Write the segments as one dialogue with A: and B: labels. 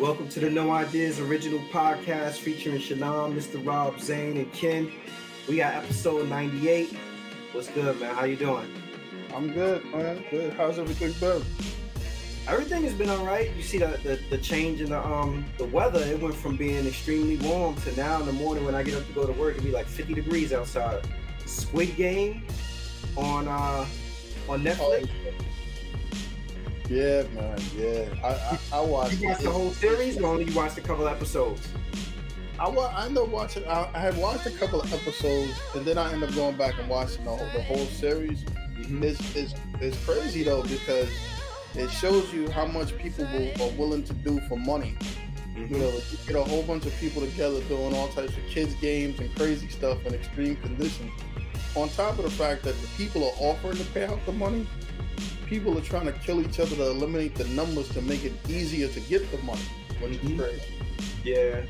A: Welcome to the No Ideas original podcast featuring Shanam, Mr. Rob Zane, and Ken. We got episode 98. What's good, man? How you doing?
B: I'm good, man. Good. How's everything been?
A: Everything has been all right. You see the, the, the change in the um the weather. It went from being extremely warm to now in the morning when I get up to go to work, it'd be like 50 degrees outside. Squid Game on uh on Netflix.
B: Yeah, man. Yeah, I I, I watched.
A: You watched the whole series, or only you watched a couple episodes?
B: I, wa- I ended up watching. I, I had watched a couple of episodes, and then I end up going back and watching the whole, the whole series.
A: Mhm.
B: It's, it's it's crazy though because it shows you how much people will, are willing to do for money. You know, you get a whole bunch of people together doing all types of kids games and crazy stuff in extreme conditions. On top of the fact that the people are offering to pay out the money, people are trying to kill each other to eliminate the numbers to make it easier to get the money, which
A: Mhm.
B: is crazy.
A: Yeah.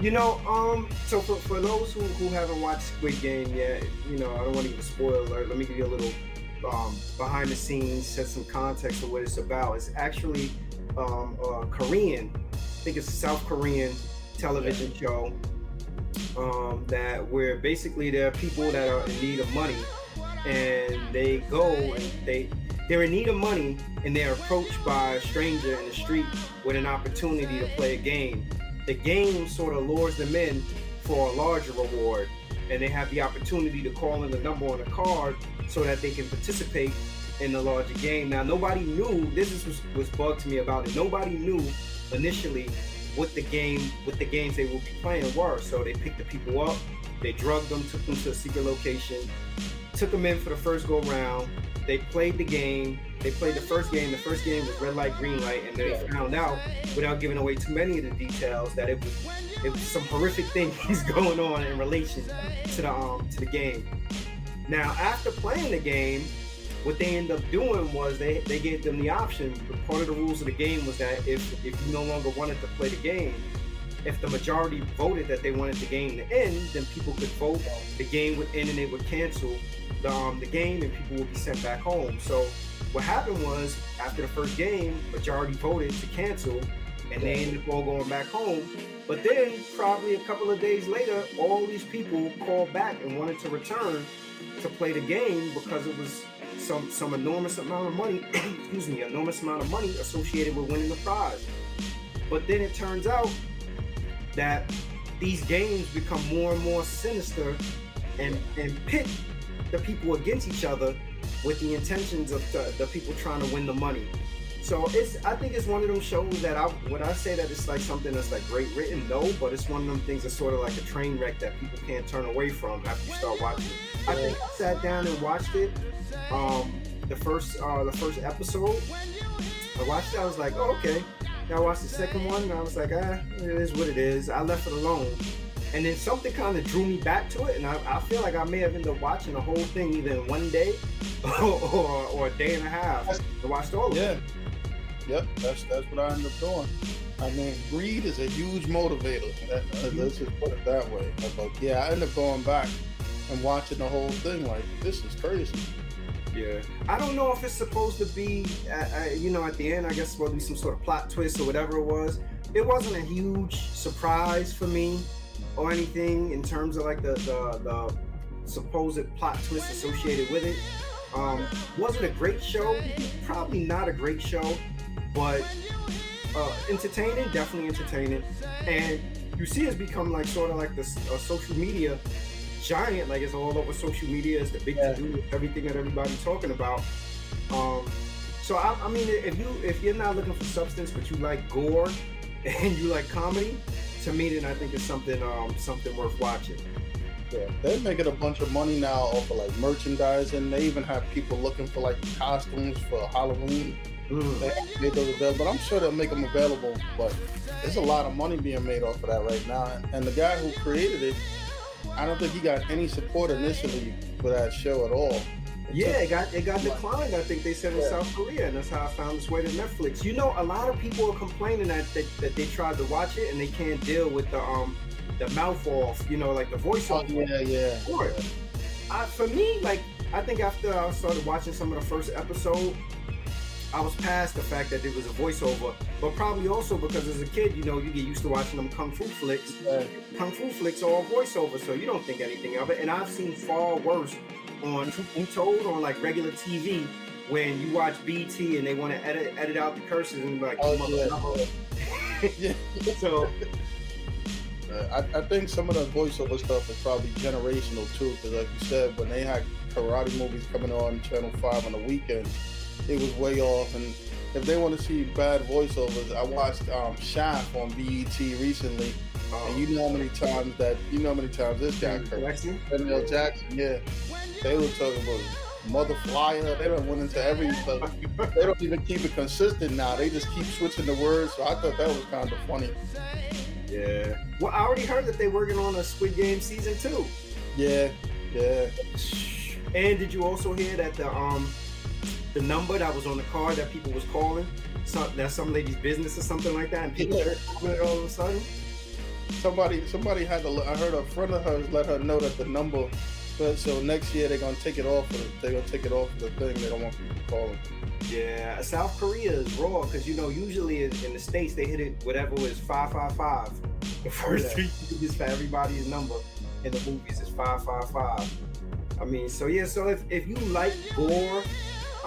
A: You know, um, so for, for those who, who haven't watched Squid Game yet, you know, I don't want to give a spoiler alert. Let me give you a little um, behind the scenes, set some context of what it's about. It's actually um, uh, Korean. I think it's a South Korean television show um, that where basically there are people that are in need of money, and they go and they they're in need of money, and they're approached by a stranger in the street with an opportunity to play a game. The game sort of lures them in for a larger reward and they have the opportunity to call in the number on the card so that they can participate in the larger game. Now nobody knew this is was, was bugged to me about it. Nobody knew initially what the game what the games they would be playing were. So they picked the people up they drugged them took them to a secret location took them in for the first go round they played the game they played the first game the first game was red light green light and they found out without giving away too many of the details that it was it was some horrific things going on in relation to the um to the game. Now after playing the game, what they end up doing was they, they gave them the option. But Part of the rules of the game was that if if you no longer wanted to play the game, if the majority voted that they wanted the game to end, then people could vote. The game would end and it would cancel the um, the game, and people would be sent back home. So what happened was after the first game, majority voted to cancel, and they ended up all going back home. But then probably a couple of days later, all these people called back and wanted to return to play the game because it was some some enormous amount of money, excuse me, enormous amount of money associated with winning the prize. But then it turns out that these games become more and more sinister and and pit the people against each other with the intentions of the, the people trying to win the money. So it's I think it's one of them shows that I when I say that it's like something that's like great written, no, but it's one of them things that's sort of like a train wreck that people can't turn away from after you start watching it. I think I sat down and watched it. Um the first uh the first episode. I watched it, I was like, oh, okay. I watched the second one and I was like, ah, it is what it is. I left it alone. And then something kind of drew me back to it, and I, I feel like I may have ended up watching the whole thing either in one day or, or, or a day and a half. I watched all of
B: Yeah.
A: it.
B: Yep, that's that's what I ended up doing. I mean, greed is a huge motivator. That, uh, let's just put it that way. But yeah, I ended up going back and watching the whole thing. Like, this is crazy.
A: Yeah, I don't know if it's supposed to be, uh, uh, you know, at the end. I guess supposed to be some sort of plot twist or whatever it was. It wasn't a huge surprise for me or anything in terms of like the the, the supposed plot twist associated with it. Um, was it a great show? Probably not a great show, but uh, entertaining, definitely entertaining. And you see, it's become like sort of like this uh, social media giant. Like it's all over social media. It's the big
B: Yeah.
A: to do, everything that everybody's talking about. Um, so I, I mean, if you if you're not looking for substance, but you like gore and you like comedy, to me, then I think it's something um, something worth watching.
B: Yeah, they're making a bunch of money now off of like merchandising. They even have people looking for like costumes for Halloween.
A: Mm.
B: They made those available, but I'm sure they'll make them available. But there's a lot of money being made off of that right now. And the guy who created it, I don't think he got any support initially for that show at all.
A: Yeah, it got it got declined. I think they said in
B: Yeah.
A: South Korea, and that's how I found its way to Netflix. You know, a lot of people are complaining that that, that they tried to watch it and they can't deal with the um the mouth off. You know, like the voice
B: Oh
A: off.
B: yeah, yeah.
A: for it. I, for me, like I think after I started watching some of the first episode, I was past the fact that it was a voiceover, but probably also because as a kid, you know, you get used to watching them kung fu flicks.
B: Yeah.
A: Kung fu flicks are all voiceover, so you don't think anything of it. And I've seen far worse on Told on like regular TV when you watch BET and they want to edit edit out the curses and be like,
B: Oh,
A: "Mother-
B: yeah.
A: so
B: Uh, I, I think some of the voiceover stuff is probably generational too, because like you said, when they had karate movies coming on Channel Five on the weekend, it was way off. And if they want to see bad voiceovers, I watched um, Shaft on BET recently, and you know how many times that you know how many times this guy cursed.
A: Lexi?
B: Samuel Jackson, yeah, they were talking about mother flyer. They don't went into every. They don't even keep it consistent now. They just keep switching the words. So I thought that was kind of funny.
A: Yeah. Well, I already heard that they're working on a Squid Game season two.
B: Yeah, yeah.
A: And did you also hear that the um the number that was on the card that people was calling, some, that's some lady's business or something like that, and people
B: Yeah.
A: it all of a sudden?
B: Somebody, somebody had to. I heard a friend of hers let her know that the number. But so next year they're gonna take it off. Of, they're gonna take it off of the thing. They don't want people calling.
A: Yeah, South Korea is raw because you know usually in, in the states they hit it whatever was five five five. The first
B: Yeah.
A: three digits for everybody's number in the movies is five five five. I mean, so yeah, so if, if you like gore,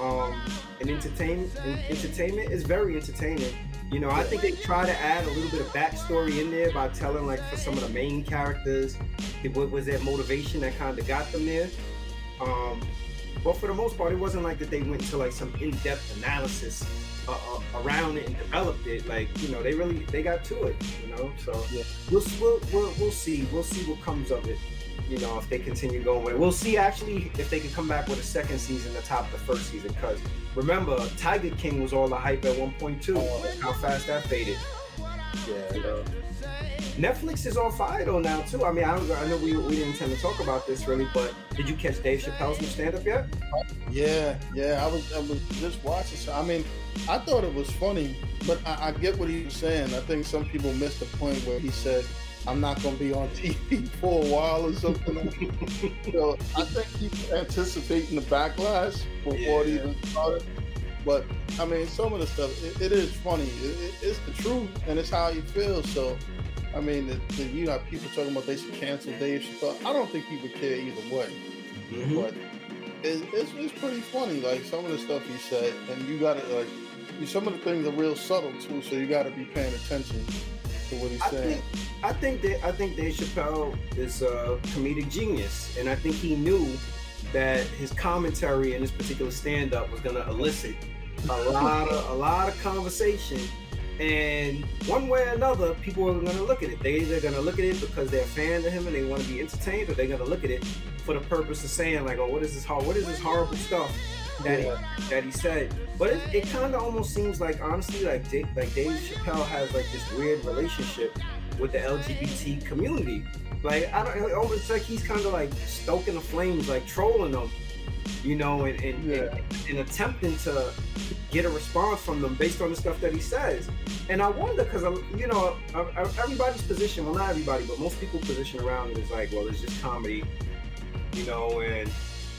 A: um, and entertainment, entertainment is very entertaining. You know, I think they try to add a little bit of backstory in there by telling like for some of the main characters, what was that motivation that kind of got them there. Um, but for the most part, it wasn't like that they went to like some in-depth analysis uh, uh, around it and developed it. Like you know, they really they got to it. You know, so
B: Yeah.
A: we'll, we'll we'll we'll see. We'll see what comes of it. You know, if they continue going with it, we'll see. Actually, if they can come back with a second season to top the first season. Because remember, Tiger King was all the hype at one point too. How fast that faded.
B: Yeah.
A: You know. Netflix is on fire though now too. I mean, I, don't, I know we, we didn't intend to talk about this really, but did you catch Dave Chappelle's new stand-up yet?
B: Yeah, yeah. I was, I was just watching. So, I mean, I thought it was funny, but I, I get what he was saying. I think some people missed the point where he said, "I'm not going to be on TV for a while" or something. so I think he's anticipating the backlash before it even started. But I mean, some of the stuff it, it is funny. It, it, it's the truth, and it's how he feels. So. I mean, the, the, you know, people talking about they should cancel Dave Chappelle. I don't think he would care either way mm-hmm. but it, it's, it's pretty funny. Like some of the stuff he said, and you got to like some of the things are real subtle too. So you got to be paying attention to what he's
A: I
B: saying.
A: think I think that I think Dave Chappelle is a comedic genius, and I think he knew that his commentary in this particular stand-up was going to elicit a lot of a lot of conversation. And one way or another, people are going to look at it. They either going to look at it because they're fans of him and they want to be entertained, or they're going to look at it for the purpose of saying like, "Oh, what is this? What is this horrible stuff that
B: Yeah.
A: he that he said?" But it, it kind of almost seems like, honestly, like Dave, like Dave Chappelle has like this weird relationship with the LGBT community. Like I don't, it almost like he's kind of like stoking the flames, like trolling them, you know, and and,
B: Yeah.
A: and, and attempting to get a response from them based on the stuff that he says. And I wonder because you know uh, uh, everybody's position, well not everybody, but most people's position around it is like, well, it's just comedy, you know, and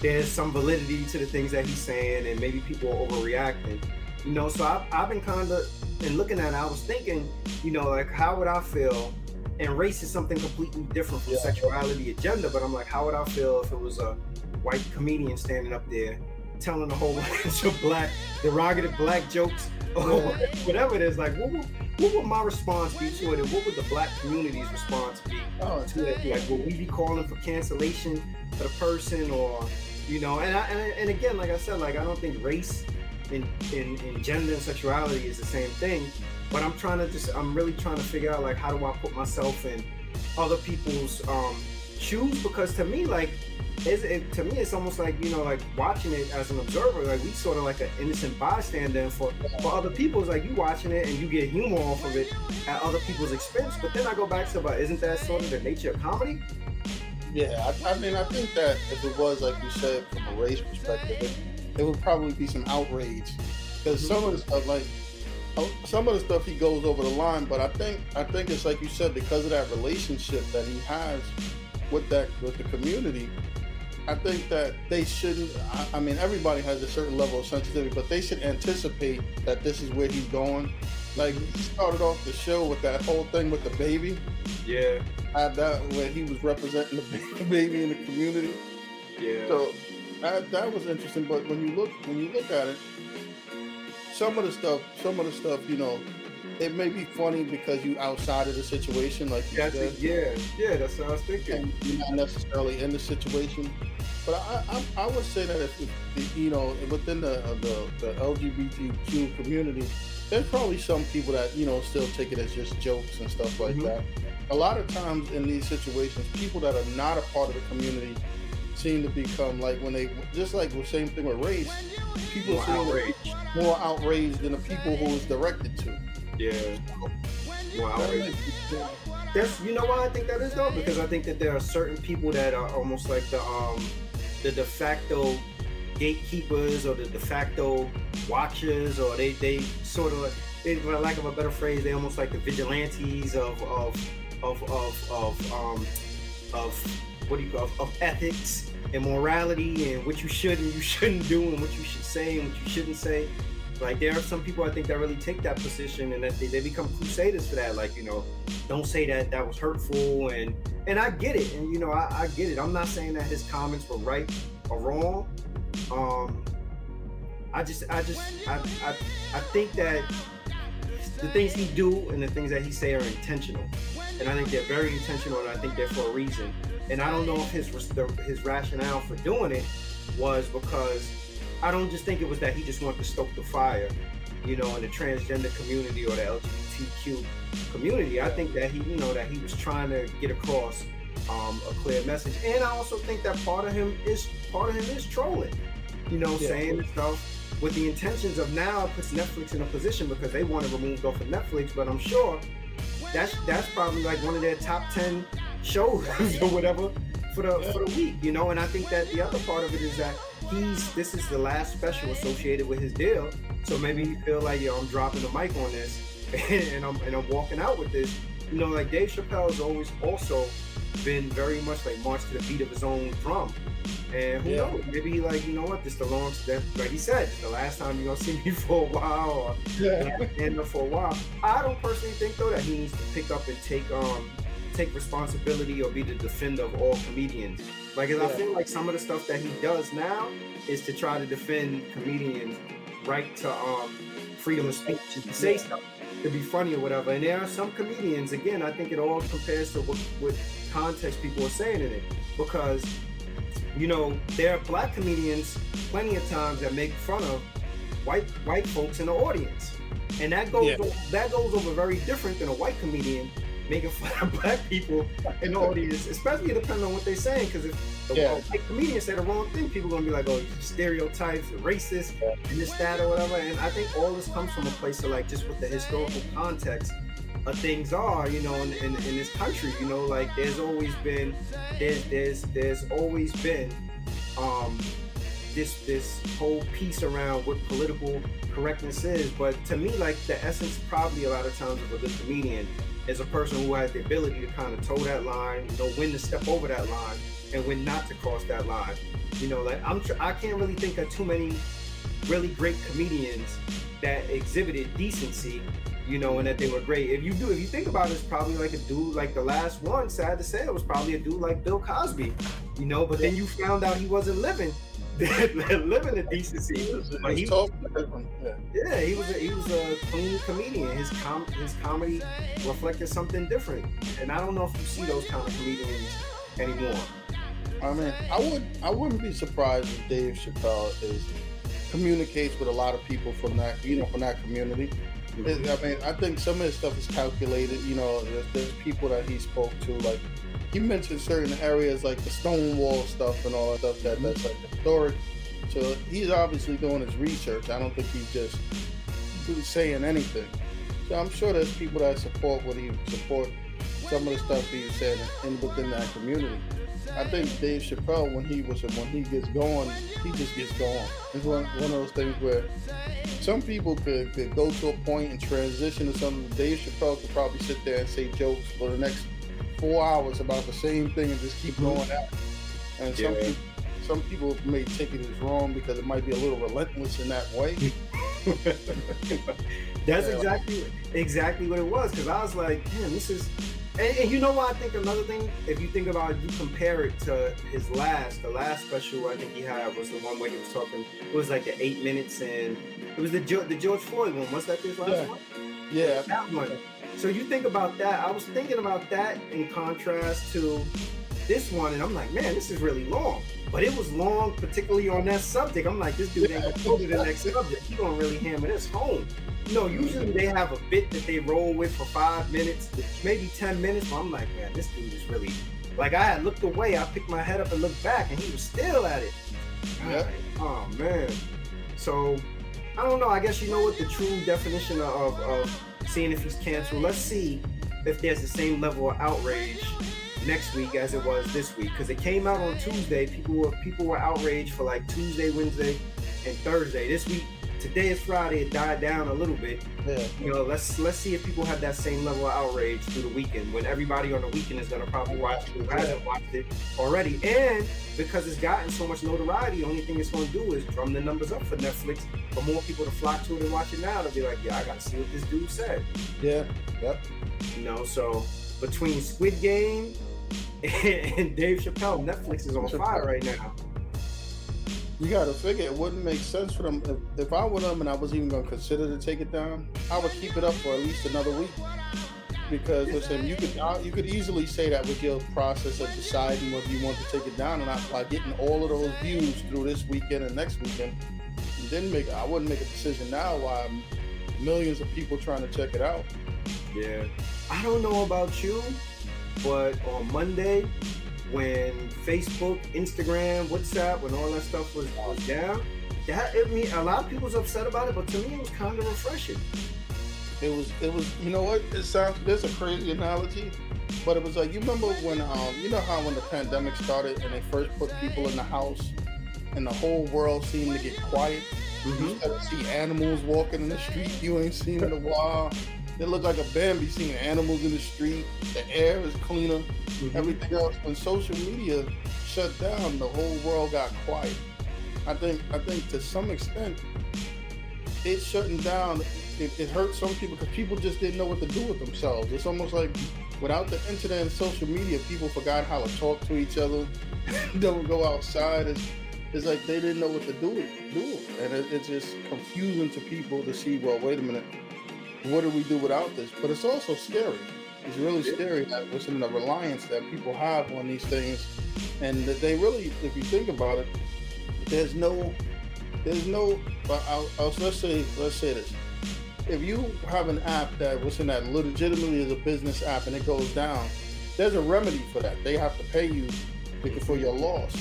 A: there's some validity to the things that he's saying, and maybe people are overreacting, you know. So I've, I've been kind of and looking at it, I was thinking, you know, like how would I feel? And race is something completely different from
B: Yeah.
A: sexuality agenda, but I'm like, how would I feel if it was a white comedian standing up there telling a whole bunch of black derogative black jokes or whatever it is? Like, what would, what would my response be to it, and what would the black community's response be?
B: Oh,
A: to it. Like, would we be calling for cancellation for the person, or you know? And I, and, and again, like I said, like I don't think race and, and gender and sexuality is the same thing. But I'm trying to just, I'm really trying to figure out like how do I put myself in other people's um, shoes? Because to me, like, it, to me, it's almost like you know, like watching it as an observer. Like we sort of like an innocent bystander. And for for other people, it's like you watching it and you get humor off of it at other people's expense. But then I go back to, but isn't that sort of the nature of comedy?
B: Yeah. I, I mean, I think that if it was like you said from a race perspective, it, would probably be some outrage because some of the stuff, like oh, some of the stuff, he goes over the line. But I think I think it's like you said because of that relationship that he has with that with the community. I think that they shouldn't. I, I, mean, everybody has a certain level of sensitivity, but they should anticipate that this is where he's going. Like he started off the show with that whole thing with the baby.
A: Yeah.
B: I had that where he was representing the baby in the community.
A: Yeah.
B: So that, that was interesting. But when you look when you look at it, some of the stuff, some of the stuff, you know, it may be funny because you outside of the situation, like
A: that's
B: said.
A: yeah, yeah, that's what I was thinking.
B: You're not necessarily in the situation. But I, I, I would say that if, if you know within the, the the LGBTQ community, there's probably some people that you know still take it as just jokes and stuff like mm-hmm. that. A lot of times in these situations, people that are not a part of the community seem to become like when they just like the same thing with race. People
A: more
B: seem
A: outraged.
B: more outraged than the people who is directed to.
A: Yeah. More outraged. That's you know why I think that is though because I think that there are certain people that are almost like the um the de facto gatekeepers or the de facto watchers or they they sort of they, for lack of a better phrase they almost like the vigilantes of of of of, of um of what do you call of, of ethics and morality and what you should and you shouldn't do and what you should say and what you shouldn't say. Like there are some people I think that really take that position and that they, they become crusaders for that. Like you know, don't say that that was hurtful and and I get it and you know I, I get it. I'm not saying that his comments were right or wrong. Um, I just I just I, I I think that the things he do and the things that he say are intentional, and I think they're very intentional and I think they're for a reason. And I don't know if his his rationale for doing it was because I don't just think it was that he just wanted to stoke the fire, you know, in the transgender community or the LGBTQ community. I think that he, you know, that he was trying to get across um, a clear message. And I also think that part of him is part of him is trolling, you know, yeah. saying stuff with the intentions of now puts Netflix in a position because they want to remove off of Netflix. But I'm sure that's that's probably like one of their top ten shows or whatever for the yeah. for the week, you know. And I think that the other part of it is that he's this is the last special associated with his deal, so maybe he feel like yo, I'm dropping the mic on this, and I'm and I'm walking out with this. You know, like Dave Chappelle is always also been very much like march to the beat of his own drum. And who yeah. knows? Maybe like, you know what, this the long step. like he said, the last time you're gonna see me for a while or yeah. up for a while. I don't personally think though that he needs to pick up and take um take responsibility or be the defender of all comedians. Like, yeah. I feel like some of the stuff that he does now is to try to defend comedians' right to um, freedom of speech and to say stuff to be funny or whatever. And there are some comedians, again, I think it all compares to what, what context people are saying in it. Because, you know, there are black comedians plenty of times that make fun of white white folks in the audience. And that goes yeah. that goes over very different than a white comedian making fun of black people in the audience, especially depending on what they're saying. Because if the yeah. white comedian say the wrong thing, people are gonna be like, "Oh, stereotypes, racist, and this, that, or whatever." And I think all this comes from a place of like just with the historical context of things are, you know, in, in, in this country. You know, like there's always been, there's there's there's always been. Um, this this whole piece around what political correctness is. But to me, like the essence probably a lot of times of a good comedian as a person who has the ability to kind of toe that line, you know, when to step over that line and when not to cross that line. You know, like I'm, tr- I can't really think of too many really great comedians that exhibited decency, you know, and that they were great. If you do, if you think about it, it's probably like a dude like the last one. Sad to say, it was probably a dude like Bill Cosby, you know. But then you found out he wasn't living living decency. But he, was, yeah, he was a, he was a clean comedian. His com his comedy reflected something different, and I don't know if you see those kind of comedians anymore.
B: I mean, I would I wouldn't be surprised if Dave Chappelle is communicates with a lot of people from that you know from that community. Mm-hmm. I mean, I think some of his stuff is calculated. You know, there's, there's people that he spoke to like he mentioned certain areas like the Stonewall stuff and all that stuff that that's like historic. So he's obviously doing his research. I don't think he's just saying anything. So I'm sure there's people that support what he support some of the stuff he said in within that community. I think Dave Chappelle, when he was when he gets going, he just gets going. It's one, one of those things where some people could, could go to a point and transition to something. Dave Chappelle could probably sit there and say jokes for the next four hours about the same thing and just keep mm-hmm. going at it. And some, people, some people may take it as wrong because it might be a little relentless in that way.
A: That's yeah. exactly exactly what it was. Because I was like, man, this is. And, and, you know what? I think another thing, if you think about it, you compare it to his last, the last special I think he had was the one where he was talking. It was like the eight minutes, and it was the the George Floyd one. Was that his last
B: yeah.
A: one?
B: Yeah,
A: that one. So you think about that. I was thinking about that in contrast to this one, and I'm like, man, this is really long. But it was long, particularly on that subject. I'm like, this dude ain't gonna go to the next subject. He gonna really hammer this home. You know, usually they have a bit that they roll with for five minutes, maybe ten minutes. But I'm like, man, this dude is really like I had looked away, I picked my head up and looked back, and he was still at it.
B: Yeah.
A: oh man. So I don't know. I guess you know what the true definition of, of seeing if he's canceled. Let's see if there's the same level of outrage next week as it was this week because it came out on Tuesday. People were people were outraged for like Tuesday, Wednesday, and Thursday. This week, today is Friday. It died down a little bit.
B: Yeah.
A: You know, let's let's see if people have that same level of outrage through the weekend when everybody on the weekend is gonna probably watch who hasn't watched it already. And because it's gotten so much notoriety, the only thing it's gonna do is drum the numbers up for Netflix for more people to flock to it and watch it now. To be like, yeah, I gotta see what this dude said.
B: Yeah. Yep.
A: You know, so between Squid Game and Dave Chappelle, Netflix is on fire right now.
B: You gotta figure it wouldn't make sense for them if, if I were them and I was even gonna consider to take it down. I would keep it up for at least another week because listen, you could you could easily say that with your process of deciding whether you want to take it down or not by getting all of those views through this weekend and next weekend. You didn't make I wouldn't make a decision now why millions of people trying to check it out.
A: Yeah, I don't know about you, but on Monday, when Facebook, Instagram, WhatsApp, when all that stuff was, was down, that I mean, a lot of people was upset about it, but to me, it was kind of refreshing.
B: It was, it was, you know what? It sounds. There's a crazy analogy, but it was like you remember when, um, you know how when the pandemic started and they first put people in the house, and the whole world seemed to get quiet. Mm-hmm. You see animals walking in the street you ain't seen in a while. It looked like a Bambi seeing animals in the street. The air is cleaner. Mm-hmm. Everything else. When social media shut down, the whole world got quiet. I think. I think to some extent, it shutting down. It, it hurt some people because people just didn't know what to do with themselves. It's almost like without the internet and social media, people forgot how to talk to each other. Don't go outside. It's, it's like they didn't know what to do. Do and it, it's just confusing to people to see. Well, wait a minute what do we do without this? But it's also scary. It's really scary that listen the reliance that people have on these things, and that they really, if you think about it, there's no, there's no. I'll, I'll, let's say, let's say this: if you have an app that listen that legitimately is a business app and it goes down, there's a remedy for that. They have to pay you for your loss.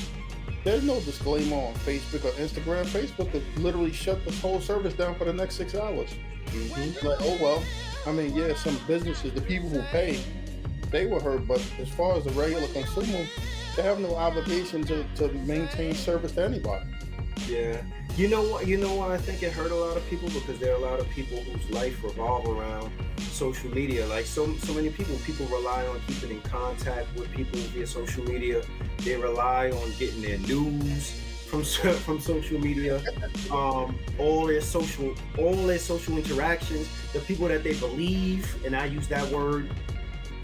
B: There's no disclaimer on Facebook or Instagram. Facebook could literally shut this whole service down for the next six hours. Mm-hmm. Like, oh well. I mean, yeah, some businesses, the people who pay, they were hurt, but as far as the regular consumer, they have no obligation to, to maintain service to anybody.
A: Yeah. You know what? You know why I think it hurt a lot of people because there are a lot of people whose life revolve around social media. Like so, so many people, people rely on keeping in contact with people via social media. They rely on getting their news from from social media, um, all their social all their social interactions, the people that they believe, and I use that word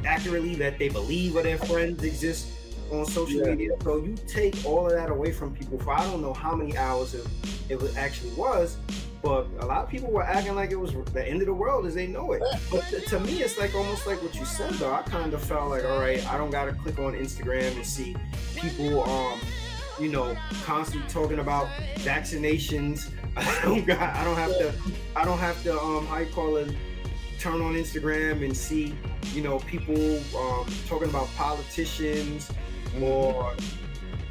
A: accurately, that they believe or their friends exist on social yeah. media. So you take all of that away from people for I don't know how many hours it, it actually was, but a lot of people were acting like it was the end of the world as they know it. But to, to me, it's like almost like what you said though. I kind of felt like, all right, I don't gotta click on Instagram and see people um you know, constantly talking about vaccinations. I don't got, I don't have to, I don't have to, um, how you call it, turn on Instagram and see, you know, people um, talking about politicians Mm-hmm. or,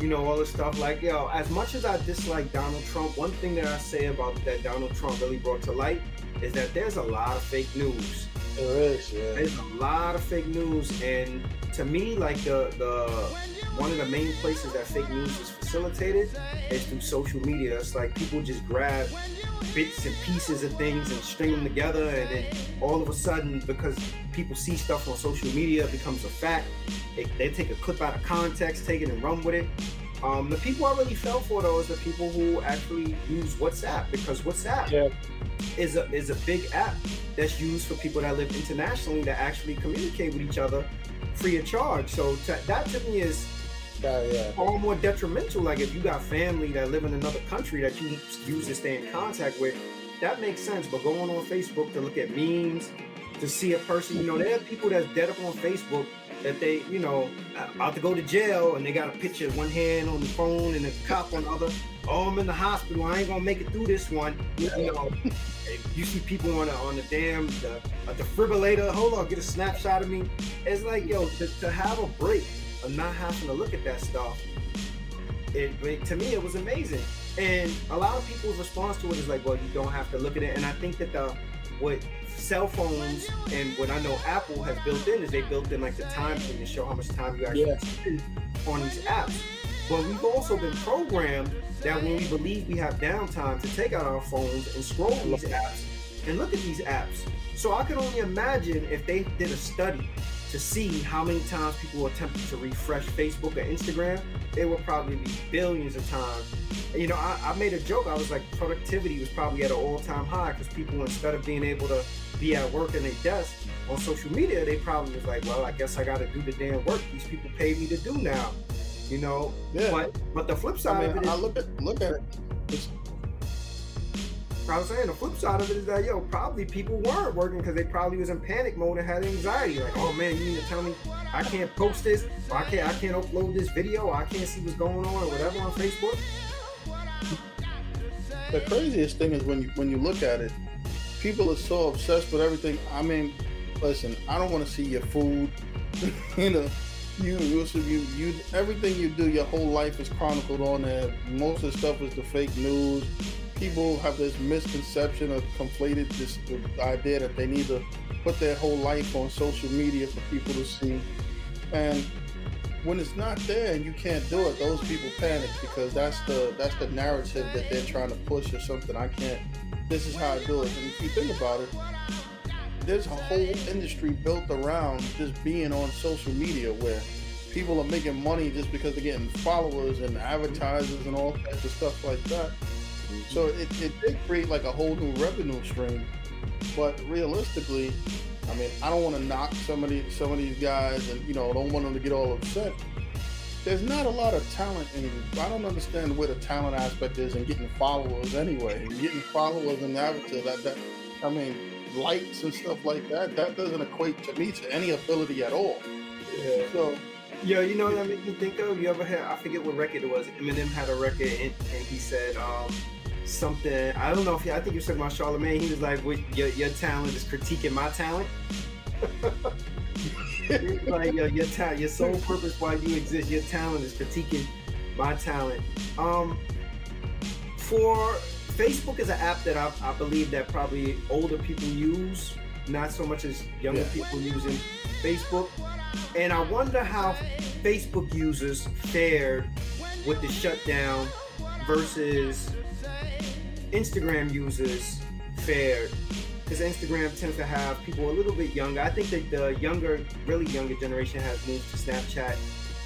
A: you know, all this stuff. Like, yo, as much as I dislike Donald Trump, one thing that I say about that Donald Trump really brought to light is that there's a lot of fake news.
B: There is, yeah.
A: There's a lot of fake news, and to me, like the the one of the main places that fake news is facilitated is through social media. It's like people just grab bits and pieces of things and string them together, and then all of a sudden, because people see stuff on social media, it becomes a fact. They, they take a clip out of context, take it and run with it. Um, the people I really fell for though is the people who actually use WhatsApp because WhatsApp
B: Yeah.
A: is a is a big app that's used for people that live internationally that actually communicate with each other free of charge. So to, that to me is
B: Yeah,
A: far more detrimental. Like if you got family that live in another country that you use to stay in contact with, that makes sense. But going on Facebook to look at memes, to see a person, you know, there are people that's dead up on Facebook that they, you know, about to go to jail and they got a picture, one hand on the phone and a cop on the other. Oh, I'm in the hospital. I ain't gonna make it through this one. You know, you see people on the on the damn the, defibrillator. Hold on, get a snapshot of me. It's like, yo, to, to have a break of not having to look at that stuff. It, it to me it was amazing, and a lot of people's response to it is like, well, you don't have to look at it. And I think that the what cell phones and what I know Apple has built in is they built in like the time thing to show how much time you actually
B: Yeah.
A: spend on these apps. But we've also been programmed that when we believe we have downtime to take out our phones and scroll these apps and look at these apps. So I can only imagine if they did a study to see how many times people attempted to refresh Facebook or Instagram, it would probably be billions of times. You know, I, I made a joke. I was like, productivity was probably at an all-time high because people, instead of being able to be at work in their desk on social media, they probably was like, well, I guess I got to do the damn work these people pay me to do now. You know,
B: Yeah.
A: but but the flip side
B: I
A: of
B: mean,
A: it is,
B: I look at look at it. It's,
A: I was saying the flip side of it is that yo, probably people weren't working because they probably was in panic mode and had anxiety. Like, oh man, you need to tell me I can't post this, I can't I can't upload this video, I can't see what's going on, or whatever on Facebook.
B: the craziest thing is when you when you look at it, people are so obsessed with everything. I mean, listen, I don't want to see your food. you know, you you you you everything you do, your whole life is chronicled on there. Most of the stuff is the fake news. People have this misconception of conflated this idea that they need to put their whole life on social media for people to see, and when it's not there and you can't do it, those people panic because that's the that's the narrative that they're trying to push or something. I can't. This is how I do it. And if you think about it, there's a whole industry built around just being on social media where people are making money just because they're getting followers and advertisers and all kinds of stuff like that. So it, it did create like a whole new revenue stream. But realistically, I mean, I don't want to knock some of these some of these guys, and you know, don't want them to get all upset. There's not a lot of talent, and I don't understand where the talent aspect is in getting followers anyway. And getting followers and avatars, that, that I mean, likes and stuff like that. That doesn't equate to me to any ability at all.
A: Yeah.
B: So
A: Yo, you know what that made me think of? You ever had? I forget what record it was. Eminem had a record, and, and he said um, something. I don't know if he, I think was talking about Charlamagne. He was like, "What your, your talent is critiquing my talent." Like, yo, your talent, your sole purpose why you exist, your talent is critiquing my talent. Um, for Facebook is an app that I, I believe that probably older people use, not so much as younger
B: Yeah.
A: people using Facebook. And I wonder how Facebook users fared with the shutdown versus Instagram users fared. Because Instagram tends to have people a little bit younger. I think that the younger, really younger generation has moved to Snapchat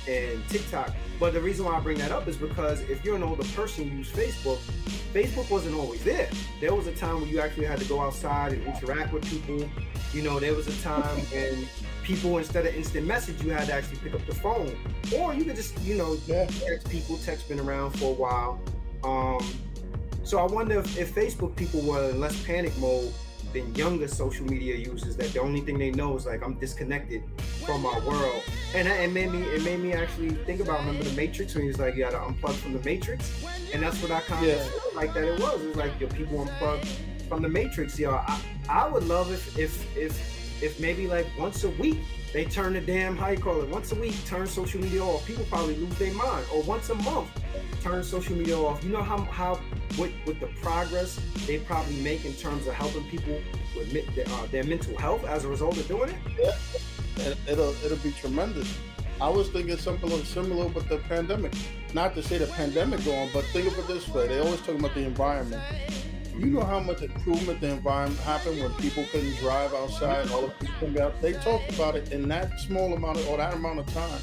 A: and TikTok. But the reason why I bring that up is because if you're an older person, you use Facebook. Facebook wasn't always there. There was a time when you actually had to go outside and interact with people. You know, there was a time when people, instead of instant message, you had to actually pick up the phone. Or you could just, you know,
B: yeah,
A: text people. Text been around for a while. Um, so I wonder if, if Facebook people were in less panic mode than younger social media users. That the only thing they know is like I'm disconnected from my world, and that- it made me it made me actually think about remember the Matrix when he was like you got to unplug from the Matrix, and that's what I kind of
B: Yeah.
A: like that it was. It's like your people unplugged from the Matrix. Yo, I, I would love if if if if maybe like once a week they turn the damn high you call it once a week turn social media off. People probably lose their mind, or once a month turn social media off. You know how how with with the progress they probably make in terms of helping people with their, uh, their mental health as a result of doing it.
B: it, it'll it'll be tremendous. I was thinking something similar with the pandemic. Not to say the pandemic going, but think of it this way: they always talk about the environment. You know how much improvement the environment happened when people couldn't drive outside all the people out. They talked about it in that small amount of or that amount of time.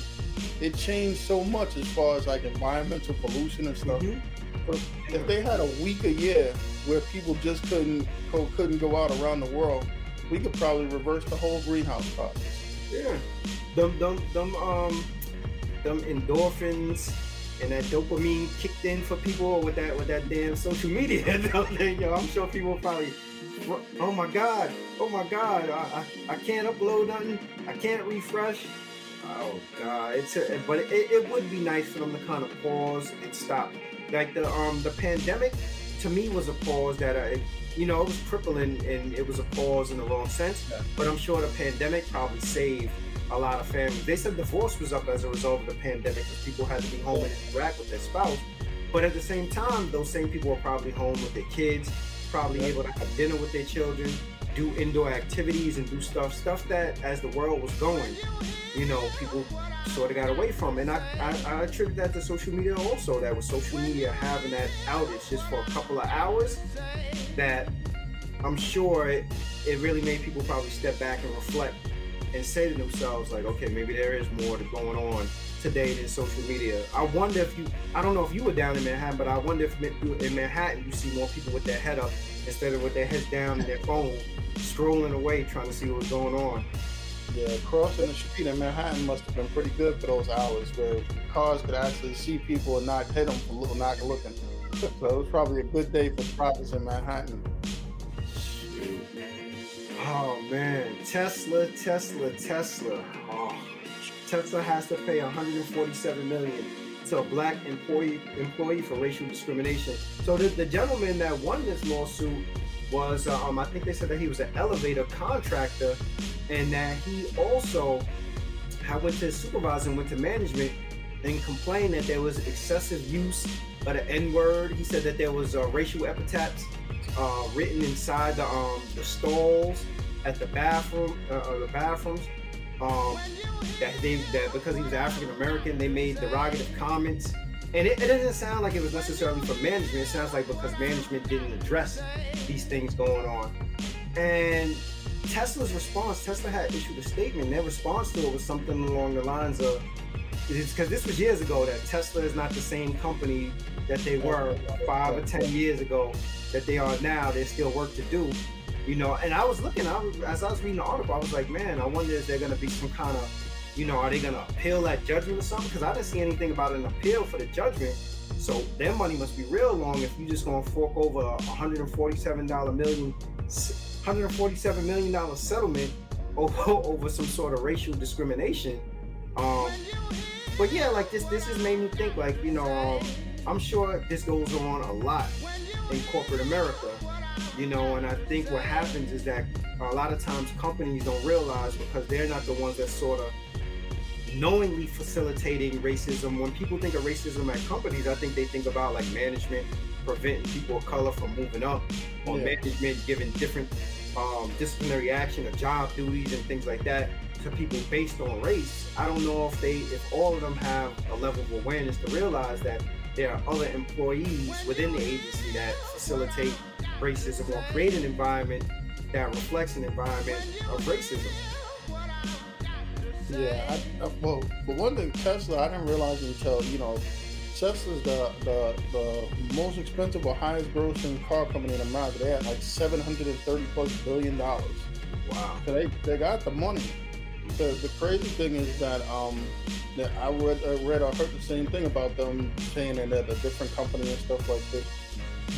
B: It changed so much as far as like environmental pollution and stuff. Mm-hmm. If they had a week a year where people just couldn't couldn't go out around the world, we could probably reverse the whole greenhouse process.
A: Yeah, them them them um them endorphins and that dopamine kicked in for people with that with that damn social media. Yo, I'm sure people probably, oh my god, oh my god, I, I, I can't upload nothing, I can't refresh. Oh god, it's a, but it, it would be nice for them to kind of pause and stop. Like the um the pandemic, to me was a pause that I, you know, it was crippling and it was a pause in the wrong sense. But I'm sure the pandemic probably saved a lot of families. They said divorce was up as a result of the pandemic because people had to be home and interact with their spouse. But at the same time, those same people were probably home with their kids, probably able to have dinner with their children, do indoor activities and do stuff, stuff that as the world was going, you know, people sort of got away from. And I, I, I attribute that to social media also, that with social media having that outage just for a couple of hours, that I'm sure it, it really made people probably step back and reflect and say to themselves like, okay, maybe there is more going on today than social media. I wonder if you, I don't know if you were down in Manhattan, but I wonder if in Manhattan you see more people with their head up instead of with their heads down and their phone, strolling away trying to see what's going on.
B: Yeah, crossing the street in Manhattan must have been pretty good for those hours where cars could actually see people and not hit them for little not looking. So it was probably a good day for drivers in Manhattan.
A: Oh man, Tesla, Tesla, Tesla. Oh, Tesla has to pay 147 million to a black employee employee for racial discrimination. So the, the gentleman that won this lawsuit was, uh, um, I think they said that he was an elevator contractor, and that he also went to his supervisor and went to management and complained that there was excessive use of the N word. He said that there was uh, racial epithets uh, written inside the um, the stalls at the bathroom, uh, uh, the bathrooms. Um, that they that because he was African American, they made derogative comments, and it, it, doesn't sound like it was necessarily for management. It sounds like because management didn't address these things going on, and Tesla's response, Tesla had issued a statement. Their response to it was something along the lines of, because this was years ago that Tesla is not the same company that they were five or ten years ago that they are now. There's still work to do you know. And I was looking, I was, as I was reading the article, I was like, man, I wonder if they're going to be some kind of, you know, are they going to appeal that judgment or something? Because I didn't see anything about an appeal for the judgment. So their money must be real long if you just going to fork over a 147 dollar million, 147 million dollar settlement over, over some sort of racial discrimination. Um, but yeah, like this, this has made me think. Like you know, um, I'm sure this goes on a lot in corporate America you know and i think what happens is that a lot of times companies don't realize because they're not the ones that sort of knowingly facilitating racism when people think of racism at companies i think they think about like management preventing people of color from moving up or yeah. management giving different um, disciplinary action or job duties and things like that to people based on race i don't know if they if all of them have a level of awareness to realize that there are other employees within the agency that facilitate racism or create an environment that reflects an environment of racism.
B: Yeah, I, I, well, for one thing, Tesla, I didn't realize until you know, Tesla's the, the the most expensive or highest grossing car company in America. They had like seven hundred and thirty plus billion dollars.
A: Wow.
B: So they they got the money. The, the crazy thing is that um that I read I read I heard the same thing about them saying that a different company and stuff like this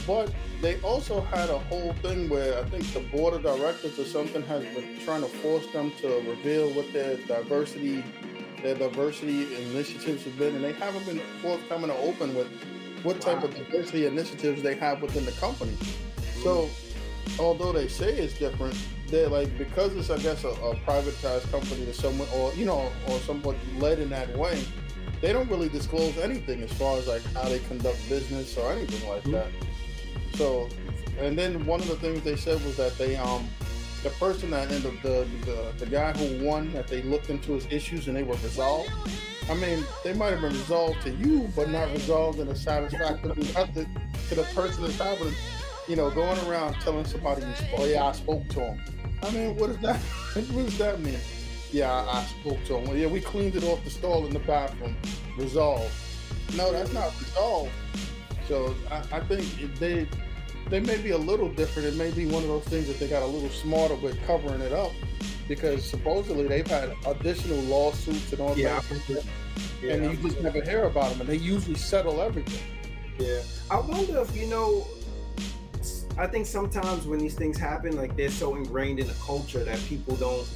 B: but they also had a whole thing where I think the board of directors or something has been trying to force them to reveal what their diversity their diversity initiatives have been, and they haven't been forthcoming or open with what type wow. of diversity initiatives they have within the company. So, although they say it's different, they're like because it's I guess a, a privatized company to someone or you know or somewhat led in that way, they don't really disclose anything as far as like how they conduct business or anything like mm-hmm. that. So, and then one of the things they said was that they um the person that ended the, the the guy who won that they looked into his issues and they were resolved. I mean, they might have been resolved to you, but not resolved in a satisfactory method to the person that's having you know, going around telling somebody, oh yeah, I spoke to him. I mean, what does that? what does that mean? Yeah, I, I spoke to him. Yeah, we cleaned it off the stall in the bathroom. Resolved. No, that's not resolved. So I, I think they they may be a little different. It may be one of those things that they got a little smarter with covering it up, because supposedly they've had additional lawsuits and all
A: Yeah,
B: that,
A: Yeah.
B: and you just never hear about them. And they usually settle everything.
A: Yeah. I wonder if, you know, I think sometimes when these things happen, like they're so ingrained in the culture that people don't,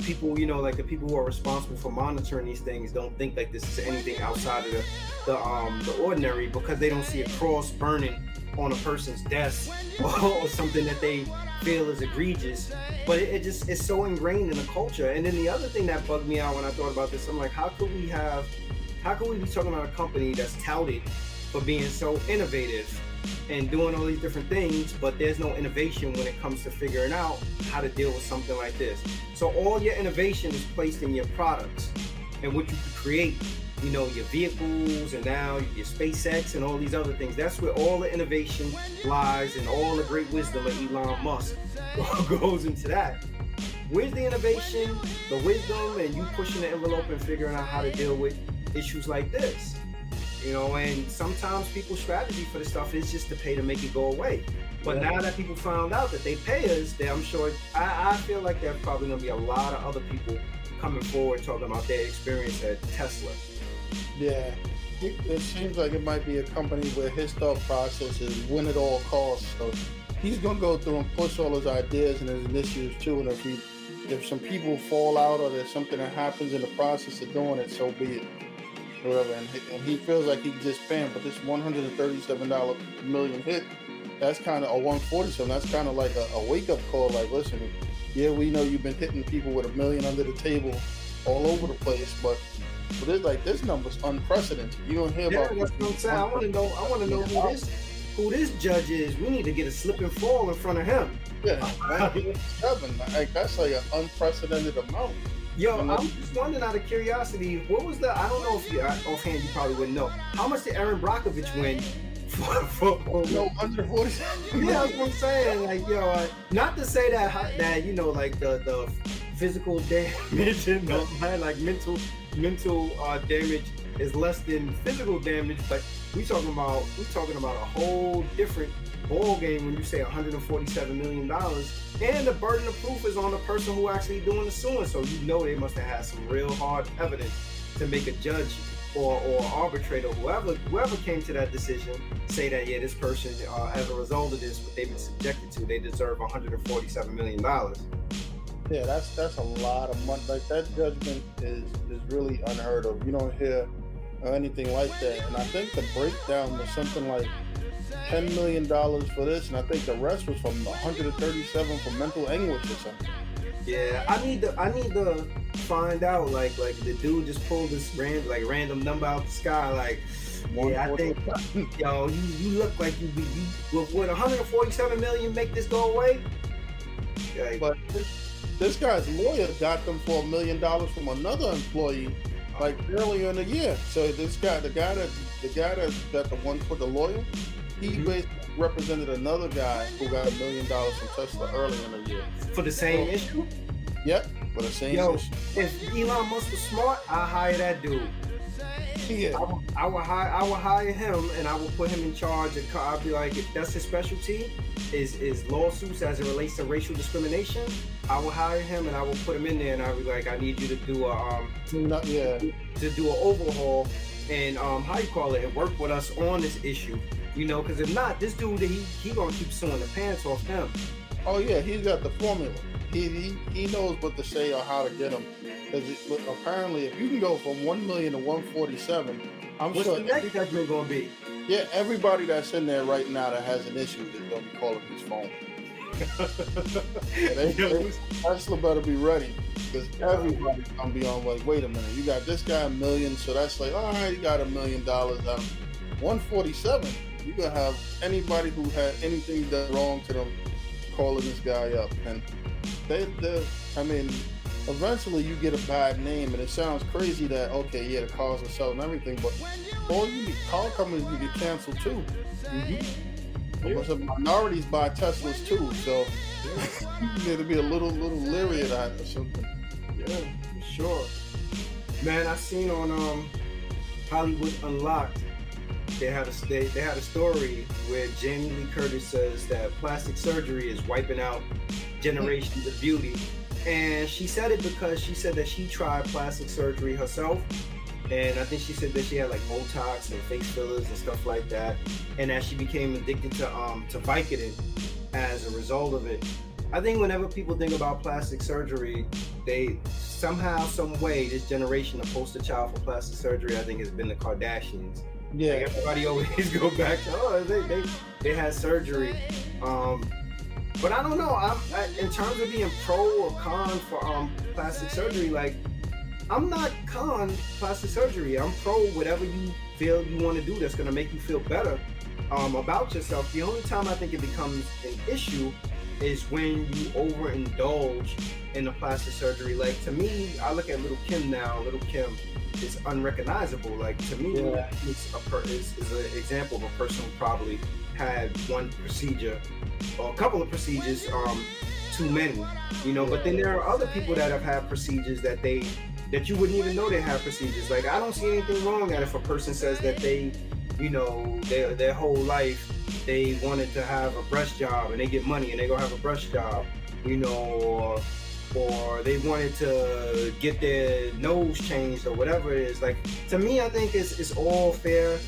A: people, you know, like the people who are responsible for monitoring these things don't think like this is anything outside of the, the, um, the ordinary because they don't see a cross burning on a person's desk or, something that they feel is egregious. But it, it just, it's so ingrained in the culture. And then the other thing that bugged me out when I thought about this, I'm like, how could we have, how could we be talking about a company that's touted for being so innovative and doing all these different things, but there's no innovation when it comes to figuring out how to deal with something like this. So all your innovation is placed in your products and what you create. You know, your vehicles and now your SpaceX and all these other things. That's where all the innovation lies and all the great wisdom of Elon Musk goes into that. Where's the innovation, the wisdom, and you pushing the envelope and figuring out how to deal with issues like this? You know and sometimes people's strategy for the stuff is just to pay to make it go away but
B: Yeah.
A: now that people found out that they pay us i'm sure I, I feel like there's probably going to be a lot of other people coming forward talking about their experience at tesla
B: Yeah, it, it seems like it might be a company where his thought process is win at all costs. So he's gonna go through and push all his ideas and his initiatives too. And if he, if some people fall out or there's something that happens in the process of doing it, so be it. Or Whatever. And he, and he feels like he just him, but this 137 dollar million hit, that's kind of a 147. That's kind of like a, a wake up call. Like, listen, yeah, we know you've been hitting people with a million under the table all over the place, but but it's like this number's unprecedented. You don't hear
A: yeah
B: about
A: that's what i'm saying i want to know i want to know who this who this judge is we need to get a slip and fall in front of him
B: yeah, 107. Like that's like an unprecedented amount.
A: Yo, I'm just wondering out of curiosity, what was the? I don't know if you offhand you probably wouldn't know. How much did Erin Brockovich win? For, for,
B: No, 147.
A: yeah, that's what I'm saying. Like, yo, uh, not to say that that you know, like the the physical damage and the, like mental mental uh, damage is less than physical damage, but we talking about we talking about a whole different ball game when you say 147 million dollars, and the burden of proof is on the person who actually doing the suing. So you know they must have had some real hard evidence to make a judge or, or arbitrator, whoever whoever came to that decision, say that yeah, this person uh, as a result of this, what they've been subjected to, they deserve 147 million dollars.
B: Yeah, that's that's a lot of money. Like that judgment is is really unheard of. You don't hear anything like that. And I think the breakdown was something like ten million dollars for this, and I think the rest was from 137 for mental anguish or something.
A: Yeah, I need to I need to find out like like the dude just pulled this random like random number out the sky like. Yeah, I think, yo, you, you look like you be you, would, would 147 million make this go away? Like,
B: But this, this guy's lawyer got them for a million dollars from another employee, like earlier in the year. So this guy, the guy that the guy that got the one for the lawyer, he
A: Mhm.
B: basically represented another guy who got a million dollars from Tesla earlier in the year.
A: for the same issue.
B: Yep, for the same
A: Yo.
B: issue.
A: If Elon Musk was smart, I hire that dude.
B: Yeah.
A: I will, I will hire I will hire him and I will put him in charge. And I'll be like, if that's his specialty, is is lawsuits as it relates to racial discrimination. I will hire him and I will put him in there and I'll be like, I need you to do a um
B: Not, yeah.
A: to do an overhaul and um how you call it and work with us on this issue. You know, because if not, this dude he he gonna keep suing the pants off him.
B: Oh yeah, he's got the formula. He he, he knows what to say or how to get them. Because apparently, if you can go from one million to one forty-seven, I'm
A: What's
B: sure.
A: the next judgment gonna be?
B: Yeah, everybody that's in there right now that has an issue is gonna be calling his phone. Yeah, they, they, Tesla better be ready because everybody's gonna be on like, wait a minute, you got this guy a million, so that's like, all right, you got a million dollars. Um, 147, you gonna have anybody who had anything done wrong to them calling this guy up, and they, they, I mean, eventually you get a bad name, and it sounds crazy that okay, yeah, the cars are selling everything, but all you car companies can get canceled too. Yeah. Some minorities buy Teslas too, so you need to be a little little leery of that or something.
A: Yeah, sure. Man, I seen on um Hollywood Unlocked they had a they, they had a story where Jamie Lee Curtis says that plastic surgery is wiping out generations of beauty. And she said it because she said that she tried plastic surgery herself. And I think she said that she had like Botox and face fillers and stuff like that. And that she became addicted to um to Vicodin as a result of it. I think whenever people think about plastic surgery, they somehow, some way, this generation, the poster child for plastic surgery, I think, has been the Kardashians. Yeah, like everybody always go back to oh they they, they had surgery. Um, but I don't know. I'm I, in terms of being pro or con for um plastic surgery. Like I'm not con plastic surgery. I'm pro whatever you feel you want to do that's gonna make you feel better um, about yourself. The only time I think it becomes an issue is when you overindulge in the plastic surgery. Like to me, I look at Little Kim now. Little Kim is unrecognizable. Like to me, yeah. it's a per- is, is an example of a person who probably had one procedure or a couple of procedures um, too many. You know, but then there are other people that have had procedures that they that you wouldn't even know they have procedures. Like I don't see anything wrong that if a person says that they, you know, their their whole life they wanted to have a breast job and they get money and they go have a breast job, you know, or or they wanted to get their nose changed or whatever it is. Like to me, I think it's it's all fair.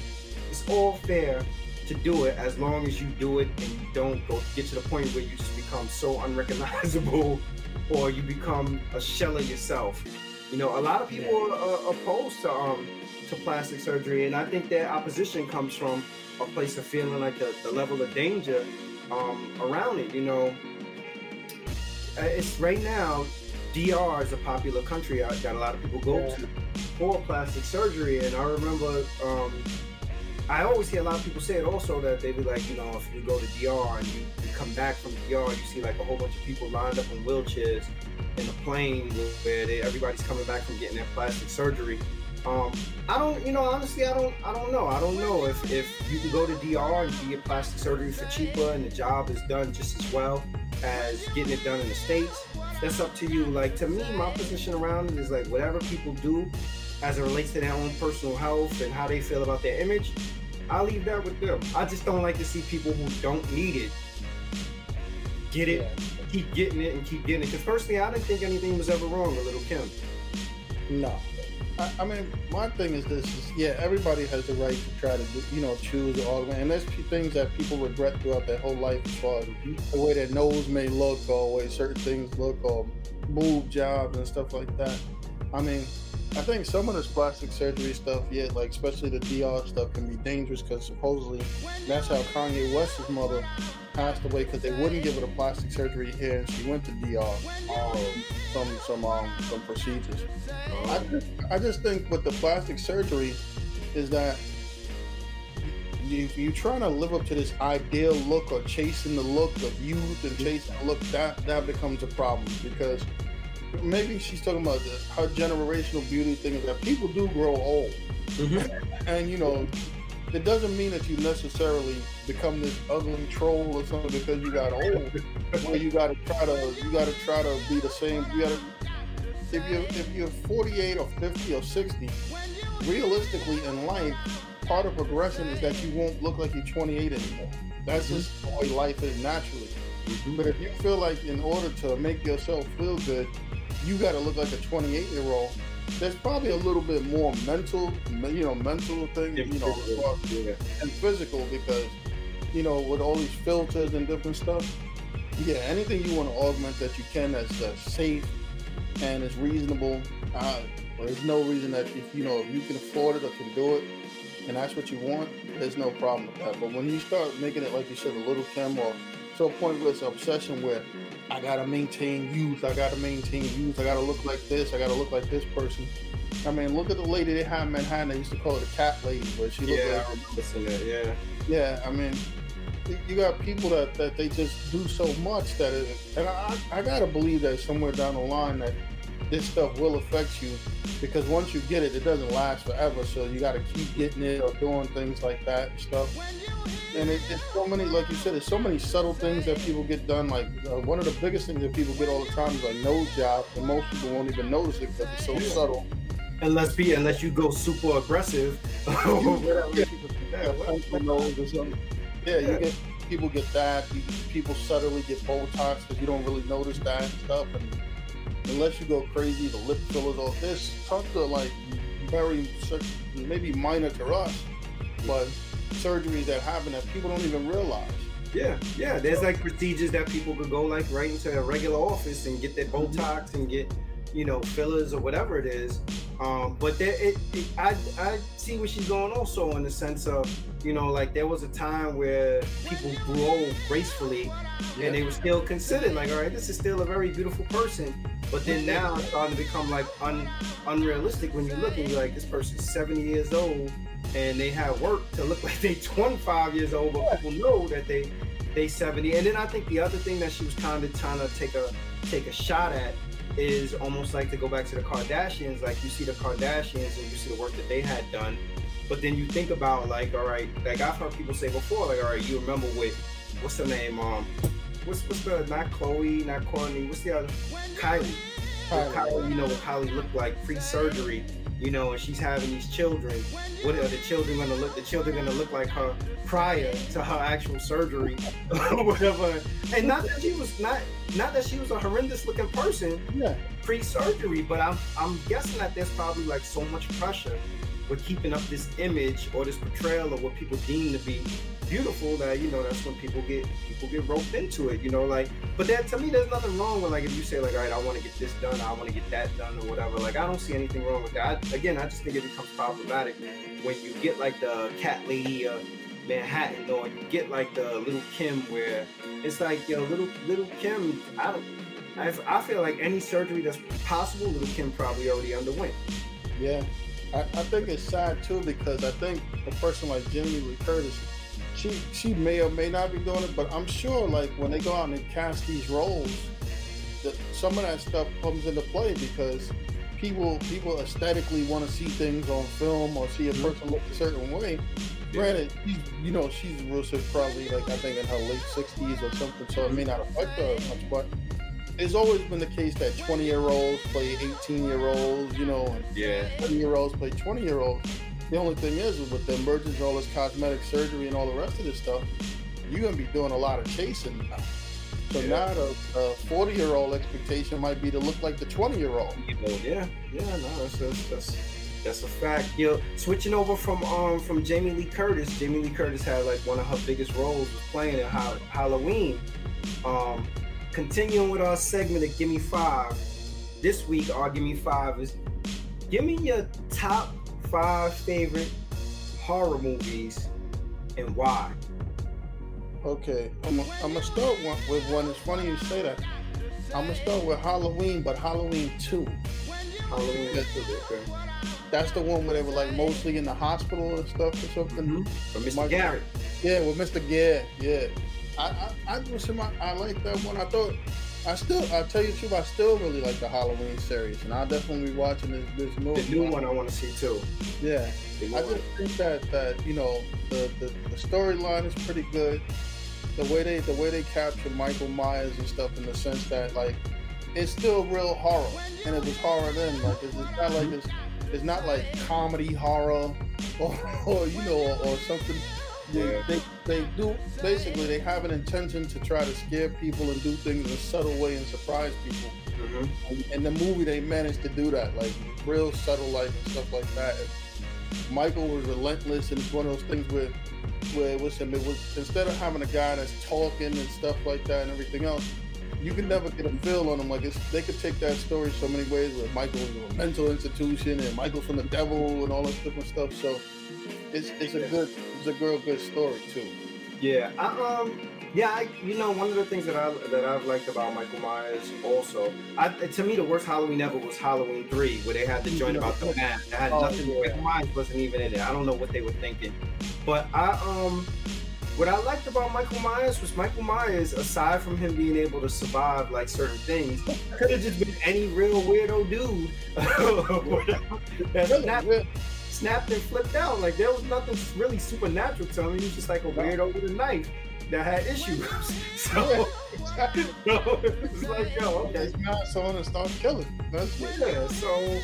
A: It's all fair to do it as long as you do it and you don't go get to the point where you just become so unrecognizable or you become a shell of yourself. You know, a lot of people yeah. are opposed to um to plastic surgery, and I think that opposition comes from a place of feeling like the, the level of danger um, around it. You know, uh, it's right now. DR is a popular country that a lot of people go yeah. to for plastic surgery, and I remember um, I always hear a lot of people say it also that they be like, you know, if you go to DR and you, you come back from DR, you see like a whole bunch of people lined up in wheelchairs in a plane where they, everybody's coming back from getting their plastic surgery. Um, I don't, you know, honestly, I don't, I don't know. I don't know if, if you can go to DR and get plastic surgery for cheaper and the job is done just as well as getting it done in the States. That's up to you. Like, to me, my position around it is like whatever people do as it relates to their own personal health and how they feel about their image, I'll leave that with them. I just don't like to see people who don't need it get it, keep getting it, and keep getting it. Because personally, I didn't think anything was ever wrong with Little Kim.
B: No. I, I, mean, my thing is this: is yeah, everybody has the right to try to, you know, choose or augment, and there's things that people regret throughout their whole life, as far as the way their nose may look, or the way certain things look, or boob jobs and stuff like that. I mean, I think some of this plastic surgery stuff, yeah, like especially the DR stuff, can be dangerous because supposedly that's how Kanye West's mother passed away because they wouldn't give her the plastic surgery here, and she went to DR um, some some um, some procedures. I just, I just think with the plastic surgery is that if you're trying to live up to this ideal look or chasing the look of youth and chasing the look, that that becomes a problem because maybe she's talking about the, her generational beauty thing is that people do grow old, mm-hmm. and you know, it doesn't mean that you necessarily become this ugly troll or something because you got old. where you got to try to you got to try to be the same. You got to if you if you're 48 or 50 or 60, realistically in life, part of progression is that you won't look like you're 28 anymore. That's mm-hmm. just the way life is naturally. Mm-hmm. But if you feel like in order to make yourself feel good, you got to look like a 28 year old. There's probably a little bit more mental, you know, mental thing, you know, yeah. and physical because, you know, with all these filters and different stuff. Yeah, anything you want to augment that you can that's uh, safe and is reasonable. Uh, there's no reason that if you know if you can afford it or can do it, and that's what you want, there's no problem with that. But when you start making it like you said, a little Kim or to a point where it's an obsession where I gotta maintain youth. I gotta maintain youth. I gotta look like this. I gotta look like this person. I mean, look at the lady they had in Manhattan. They used to call her the cat lady, but she looked
A: yeah, like. that. Yeah.
B: Yeah, I mean, you got people that, that they just do so much that it, and I, I gotta believe that somewhere down the line that this stuff will affect you because once you get it, it doesn't last forever. So you got to keep getting it or doing things like that and stuff. and it, it's so many, like you said, there's so many subtle things that people get done. Like uh, one of the biggest things that people get all the time is like nose job, and most people won't even notice it because it's so subtle.
A: Unless be unless you go super aggressive,
B: yeah. yeah, you get people get that. people subtly get Botox because you don't really notice that and stuff. And unless you go crazy, the lip fillers, all this, talk to like very maybe minor to us, but surgeries that happen that people don't even realize.
A: Yeah, yeah. There's like procedures that people could go like right into a regular office and get their. Botox and get, you know, fillers or whatever it is. Um, but there, it, it, I, I see what she's going also in the sense of, you know, like there was a time where people grow gracefully yeah. and they were still considered like, all right, this is still a very beautiful person. But then now it's starting to become like un, unrealistic when you look and you're like, this person's 70 years old and they have work to look like they 25 years old, but people know that they they 70. And then I think the other thing that she was kind of trying to take a take a shot at is almost like to go back to the Kardashians. Like you see the Kardashians and you see the work that they had done, but then you think about like, all right, like I've heard people say before, like, all right, you remember with what's the name, um, what's what's the not Khloé, not Kourtney, what's the other Kylie. Kylie. Kylie, you know what Kylie looked like pre-surgery you know, and she's having these children. What are the children gonna look? The children gonna look like her prior to her actual surgery, or whatever. And not that she was not not that she was a horrendous looking person
B: yeah.
A: pre-surgery, but I'm I'm guessing that there's probably like so much pressure with keeping up this image or this portrayal of what people deem to be beautiful that you know that's when people get people get roped into it you know like but that to me there's nothing wrong with like if you say like all right i want to get this done i want to get that done or whatever like i don't see anything wrong with that. I, again i just think it becomes problematic when you get like the cat lady of manhattan or you get like the little kim where it's like yo little little kim i don't I, I feel like any surgery that's possible little kim probably already underwent.
B: Yeah I, I think it's sad too because I think a person like Jamie Lee Curtis she she may or may not be doing it, but I'm sure like when they go out and cast these roles, that some of that stuff comes into play because people people aesthetically want to see things on film or see a person look a certain way. Granted, she's, you know she's Russia's probably like I think in her late 60s or something, so it may not affect her as much. But it's always been the case that 20 year olds play 18 year olds, you know, and
A: yeah,
B: 20 year olds play 20 year olds. The only thing is, with the emergence of all this cosmetic surgery and all the rest of this stuff, you're gonna be doing a lot of chasing now. So yeah. now the 40 year old expectation might be to look like the 20 year old.
A: Yeah, yeah, no, that's, that's, that's that's a fact. You know, switching over from um from Jamie Lee Curtis. Jamie Lee Curtis had like one of her biggest roles was playing in Halloween. Um, continuing with our segment of Give Me Five. This week, our Give Me Five is give me your top five favorite horror movies and why?
B: Okay, I'm gonna start one, with one. It's funny you say that. I'm gonna start with Halloween, but Halloween two.
A: Halloween
B: that's, okay. That's the one where they were like mostly in the hospital and stuff or something.
A: Mm-hmm. Mr. My, Garrett.
B: Yeah, with Mr. Garrett. Yeah, I I, I, I like that one. I thought I still, I'll tell you the truth, I still really like the Halloween series, and I'll definitely be watching this, this movie.
A: The new one I want to see too.
B: Yeah, I just think that that you know the the, the storyline is pretty good. The way they the way they capture Michael Myers and stuff in the sense that like it's still real horror, and it was horror then. Like it's, it's not like it's it's not like comedy horror or, or you know or, or something yeah. They, they do basically they have an intention to try to scare people and do things in a subtle way and surprise people. Mm-hmm. And in the movie they managed to do that, like real subtle like and stuff like that. And Michael was relentless, and it's one of those things where where it was him. It was instead of having a guy that's talking and stuff like that and everything else, you can never get a feel on him. Like it's, they could take that story so many ways. Where Michael was a mental institution and Michael's from the devil and all this different stuff. So it's it's a good it's a real good story too.
A: Yeah, I, um, yeah, I, you know, one of the things that I that I've liked about Michael Myers also, I, to me, the worst Halloween ever was Halloween three, where they had the joint about the mask. That had oh, nothing. Yeah. Michael Myers wasn't even in it. I don't know what they were thinking, but I um. What I liked about Michael Myers was Michael Myers, aside from him being able to survive like certain things, could have just been any real weirdo dude. That's not, snapped and flipped out. Like there was nothing really supernatural to him. He was just like a weirdo with a knife that had issues. so, so it's like, yo, okay.
B: It's not someone to start killing. That's
A: yeah. So,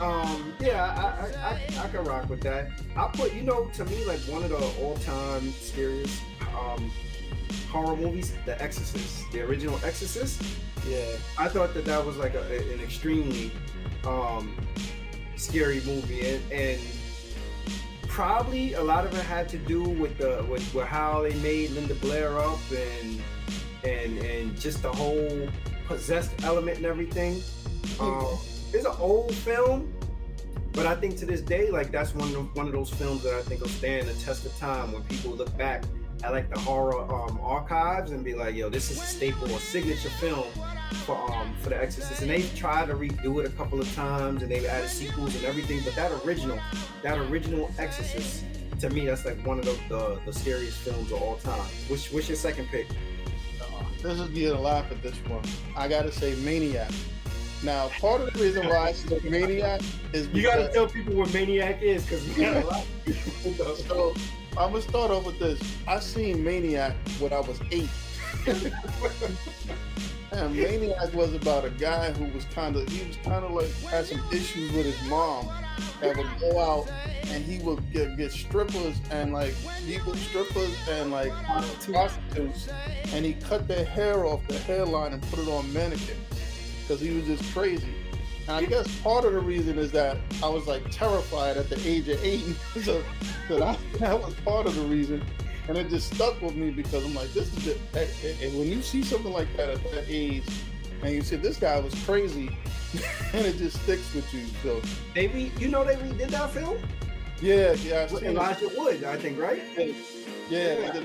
A: um, yeah, I, I, I, I can rock with that. I put, you know, to me, like one of the all-time scariest um, horror movies, The Exorcist, the original Exorcist.
B: Yeah.
A: I thought that that was like a, an extremely um, scary movie, and, and probably a lot of it had to do with the with, with how they made Linda Blair up and and and just the whole possessed element and everything. Um, it's an old film, but I think to this day, like that's one of one of those films that I think will stand the test of time when people look back at like the horror um, archives and be like, yo, this is a staple, a signature film for um for the Exorcist. And they've tried to redo it a couple of times and they've added sequels and everything, but that original, that original Exorcist, to me, that's like one of the the, the scariest films of all time. Which what's your second pick?
B: Uh, this is getting a laugh at this one. I gotta say Maniac. Now, part of the reason why I said Maniac is
A: you gotta tell people what Maniac is because we got a lot.
B: So I'm gonna start off with this. I seen Maniac when I was eight. and Maniac was about a guy who was kind of he was kind of like had some issues with his mom that would go out and he would get, get strippers and like people strippers and like prostitutes and he cut their hair off the hairline and put it on mannequins because he was just crazy. And I guess part of the reason is that I was like terrified at the age of eight. so, so that, that was part of the reason. And it just stuck with me because I'm like, this is it. And eh, eh, eh, when you see something like that at that age, and you say this guy was crazy, and it just sticks with you. So
A: they re, you know, they redid that film.
B: Yeah, yeah.
A: Elijah Wood, I think, right?
B: Yeah,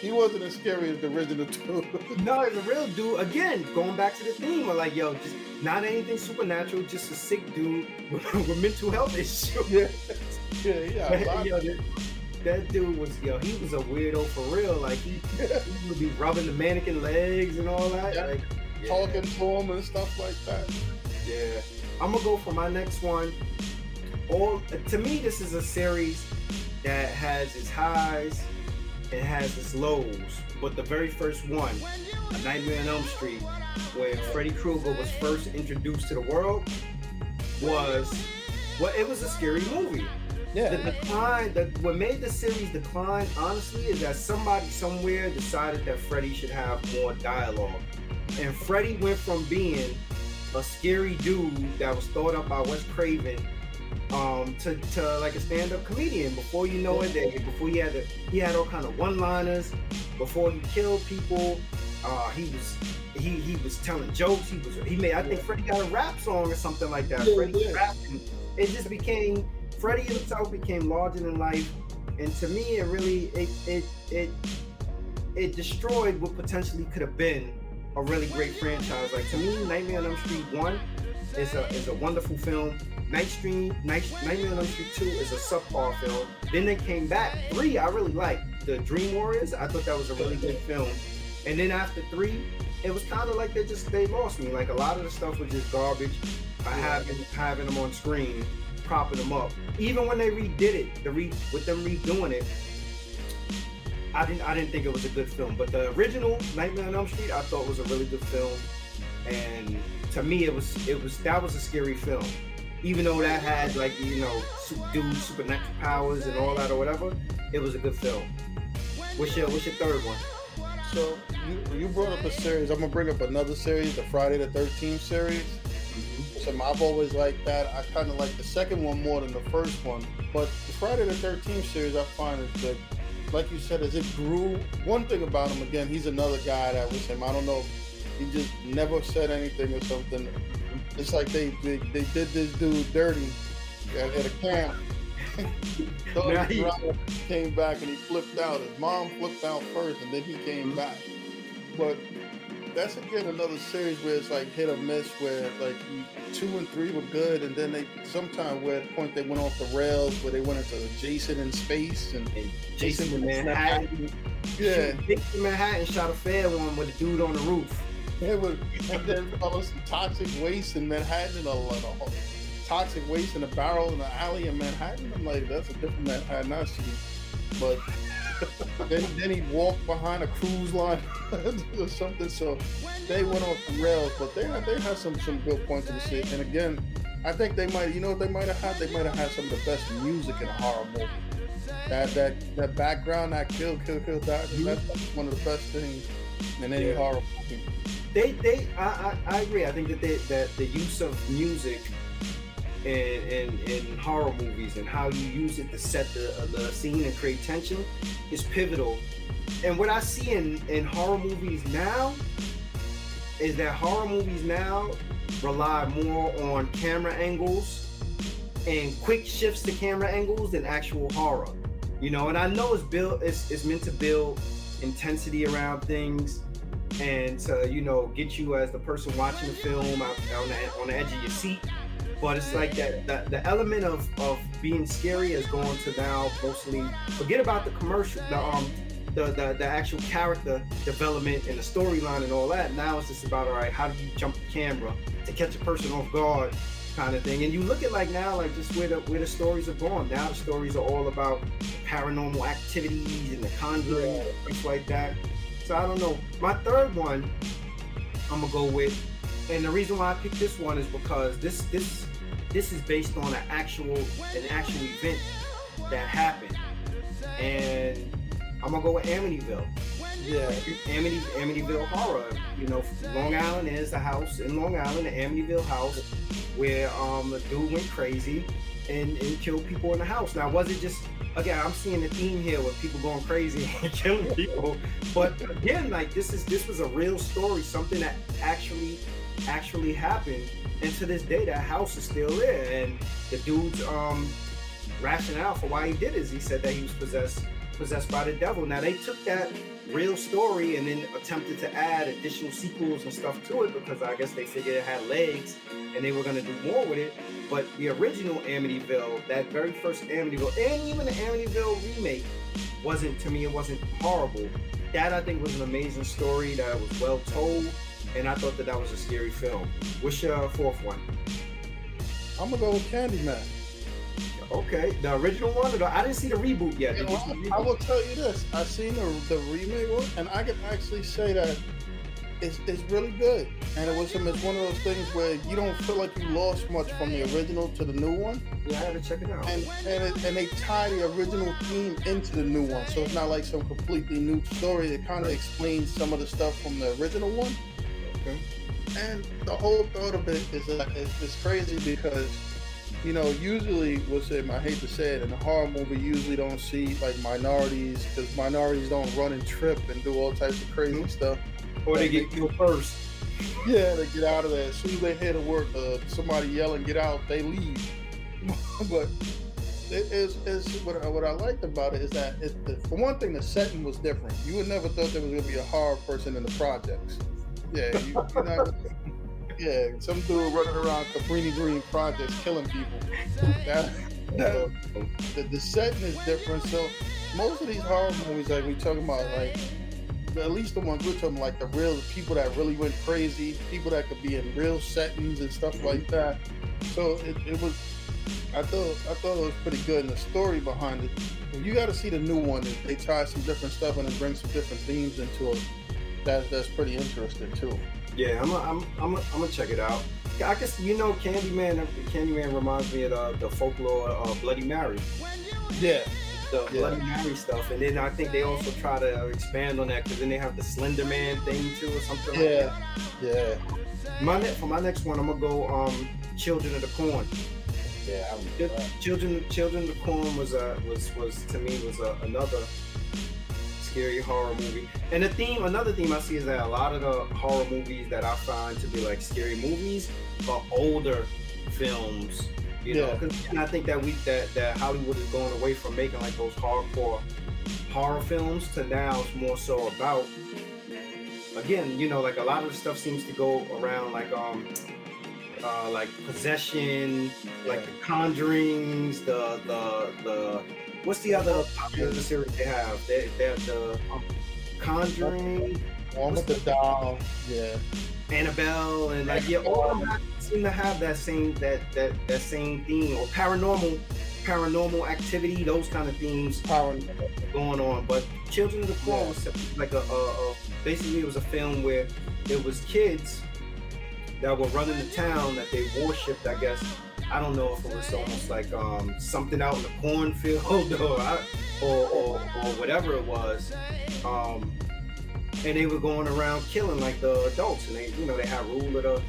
B: he wasn't as scary as the original two.
A: no, the real dude. Again, going back to the theme of like, yo, just not anything supernatural, just a sick dude with, mental health issues.
B: Yeah, yeah, yeah.
A: yo, that, that, dude was, yo, he was a weirdo for real. Like he, he would be rubbing the mannequin legs and all that.
B: Yeah.
A: Like,
B: yeah. talking to him and stuff like that.
A: Yeah, I'm gonna go for my next one. All to me, this is a series that has its highs, it has its lows. But the very first one, A Nightmare on Elm Street, when Freddy Krueger was first introduced to the world, was well, it was a scary movie.
B: Yeah.
A: The decline, that what made the series decline, honestly, is that somebody somewhere decided that Freddy should have more dialogue. And Freddy went from being a scary dude that was thought up by Wes Craven um, to, to like a stand-up comedian. Before you know it, before he had a, he had all kind of one-liners. Before he killed people, uh, he was he he was telling jokes. He was he made I think Freddy got a rap song or something like that.
B: Yeah,
A: Freddy
B: yeah.
A: rapping. It just became Freddy himself became larger than life, and to me, it really it it it it destroyed what potentially could have been a really great franchise. Like to me, Nightmare on Elm Street One is a is a wonderful film. Night Stream, Night, Nightmare on Elm Street 2 is a subpar film. Then they came back. Three, I really liked. The Dream Warriors, I thought that was a really good film. And then after three, it was kind of like they just they lost me. Like a lot of the stuff was just garbage. I having having them on screen, propping them up. Even when they redid it, the re with them redoing it, I didn't I didn't think it was a good film. But the original Nightmare on Elm Street, I thought was a really good film. And to me, it was it was that was a scary film. Even though that had like you know dude supernatural powers and all that or whatever, it was a good film. What's your what's your third one?
B: So you you brought up a series. I'm gonna bring up another series, the Friday the 13th series. Mm-hmm. So I've always liked that. I kind of like the second one more than the first one. But the Friday the 13th series, I find is that, like you said, as it grew. One thing about him, again, he's another guy that was him. I don't know. He just never said anything or something. It's like they they, they did this dude dirty at, at a camp. so he came back and he flipped out. His mom flipped out first, and then he came mm-hmm. back. But that's again another series where it's like hit or miss. Where like two and three were good, and then they sometime where at the point they went off the rails, where they went into Jason in space and,
A: and Jason, Jason in Manhattan.
B: Yeah,
A: Jason Manhattan shot a fair one with a dude on the roof.
B: It was, and then all some toxic waste in Manhattan and a lot of toxic waste in a barrel in the alley in Manhattan. I'm like, that's a different Manhattan I see. But then then he walked behind a cruise line or something. So they went off the rails, but they had they had some some good points in the shit. And again, I think they might you know what they might have had they might have had some of the best music in a horror movie. That that that background, that kill kill kill that mm-hmm. that's one of the best things in any yeah. horror movie.
A: They they I, I, I agree. I think that they that the use of music in, in, in horror movies and how you use it to set the, uh, the scene and create tension is pivotal. And what I see in, in horror movies now is that horror movies now rely more on camera angles and quick shifts to camera angles than actual horror. You know, and I know it's built it's, it's meant to build intensity around things and to, you know, get you as the person watching the film out, on, the, on the edge of your seat. But it's like that the, the element of, of being scary has gone to now mostly forget about the commercial the um the, the, the actual character development and the storyline and all that. Now it's just about all right how do you jump the camera to catch a person off guard kind of thing? And you look at like now like just where the where the stories are going now the stories are all about paranormal activities and the conjuring and things like that so i don't know my third one i'm gonna go with and the reason why i picked this one is because this this this is based on an actual an actual event that happened, and I'm gonna go with Amityville. Yeah, Amity Amityville horror. You know, Long Island is a house in Long Island, the Amityville house, where um a dude went crazy and, and killed people in the house. Now, was it just again? I'm seeing a theme here with people going crazy and killing people, but again, like this is this was a real story, something that actually actually happened and to this day, that house is still there. And the dude's um, rationale for why he did is he said that he was possessed possessed by the devil. Now they took that real story and then attempted to add additional sequels and stuff to it because I guess they figured it had legs and they were gonna do more with it. But the original Amityville, that very first Amityville, and even the Amityville remake, wasn't to me. It wasn't horrible. That I think was an amazing story that was well told and I thought that that was a scary film. What's your fourth one?
B: I'm gonna go with Candyman.
A: Okay, the original one. The, I didn't see the reboot yet.
B: You know, I, I, will tell you this: I've seen the the remake one, and I can actually say that it's, it's really good. And it was it's one of those things where you don't feel like you lost much from the original to the new one.
A: Yeah, I had to check it out.
B: And and, it, and they tie the original theme into the new one, so it's not like some completely new story. It kind of right. explains some of the stuff from the original one. Okay. And the whole thought of it is that it's, it's crazy because, you know, usually, what's it? I hate to say it, in a horror movie, usually don't see like minorities because minorities don't run and trip and do all types of crazy mm-hmm. stuff.
A: Or they get killed first.
B: Yeah, they get out of there. As soon as they hear the word, uh, somebody yelling, get out, they leave. but it is, is what, I, what I liked about it is that, it, for one thing, the setting was different. You would never thought there was going to be a horror person in the projects. Yeah, you, are not. yeah, some dude running around Cabrini Green projects killing people. That, that, the, the setting is different. So most of these horror movies, like we talking about, like at least the ones we're talking, like the real people that really went crazy, people that could be in real settings and stuff like that. So it, it was. I thought I thought it was pretty good, and the story behind it. You got to see the new one. They tie some different stuff and bring some different themes into it that's that's pretty interesting too.
A: Yeah, I'm a, I'm I'm a, I'm gonna check it out. I guess you know Candyman. Candyman reminds me of the, the folklore of Bloody Mary.
B: Yeah.
A: The yeah. Bloody Mary stuff, and then I think they also try to expand on that because then they have the Slender Man thing too, or something
B: yeah.
A: like
B: that.
A: Yeah. My ne- for my next one, I'm gonna go um, Children of the Corn.
B: Yeah,
A: Children Children of the Corn was a was was to me was a, another scary horror movie. And the theme, another theme I see is that a lot of the horror movies that I find to be like scary movies are older films. You yeah. know, and I think that we that that Hollywood is going away from making like those hardcore horror films to now it's more so about again, you know, like a lot of the stuff seems to go around like um uh, like possession, like the conjurings, the the the What's the other popular series they have? They they have the um, Conjuring.
B: One with the doll. Yeah.
A: Annabelle and like yeah, all of that seem to have that same that that that same theme or paranormal paranormal activity, those kind of themes
B: Paranormal.
A: going on. But Children of the Corn
B: Yeah.
A: was like a, a, a basically it was a film where it was kids that were running the town that they worshipped. I guess I don't know if it was almost like um, something out in the cornfield or, I- or, or or whatever it was. Um, and they were going around killing like the adults, and they you know they had rule of the,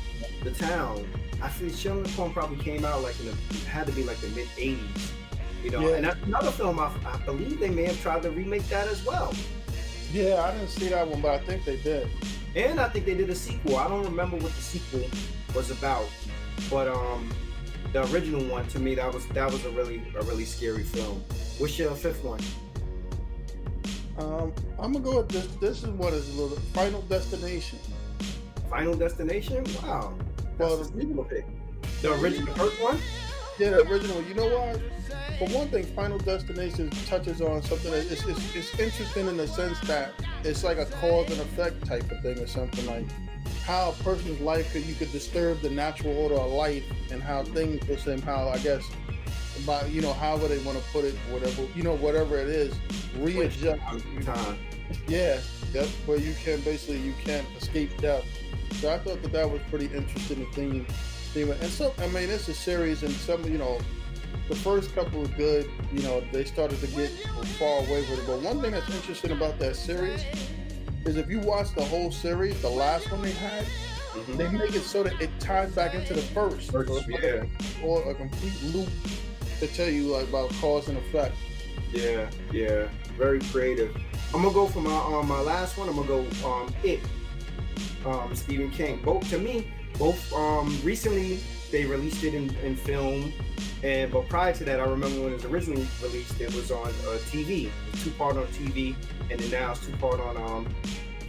A: the town. I feel Children of Corn probably came out like in the had to be like the mid '80s. You know,
B: Yeah.
A: and that's another film I, I believe they may have tried to remake that as well.
B: Yeah, I didn't see that one, but I think they did.
A: And I think they did a sequel. I don't remember what the sequel was about, but um, the original one to me that was that was a really a really scary film. What's your fifth one?
B: Um, I'm gonna go with this. This is what is a little Final Destination.
A: Final Destination? Wow,
B: Well,
A: that's a sneaky pick. The original first one?
B: Yeah, the original. You know why? For one thing, Final Destination touches on something that it's, it's, interesting in the sense that it's like a cause and effect type of thing or something like how a person's life could you could disturb the natural order of life and how things will seem how I guess about you know however they want to put it whatever you know whatever it is readjust
A: Time.
B: yeah yep where you can basically you can't escape death so I thought that that was pretty interesting theme theme and so I mean it's a series and some you know the first couple was good you know they started to get far away with it but one thing that's interesting about that series is if you watch the whole series the last one they had
A: Mhm.
B: they make it so that it ties back into the first,
A: First,
B: like
A: yeah.
B: or a complete loop to tell you like about cause and effect
A: Yeah, yeah, very creative. I'm gonna go for my um my last one. I'm gonna go um it, um Stephen King. Both to me, both um recently they released it in, in film, and but prior to that, I remember when it was originally released, it was on uh, TV, two part on TV, and then now it's two part on um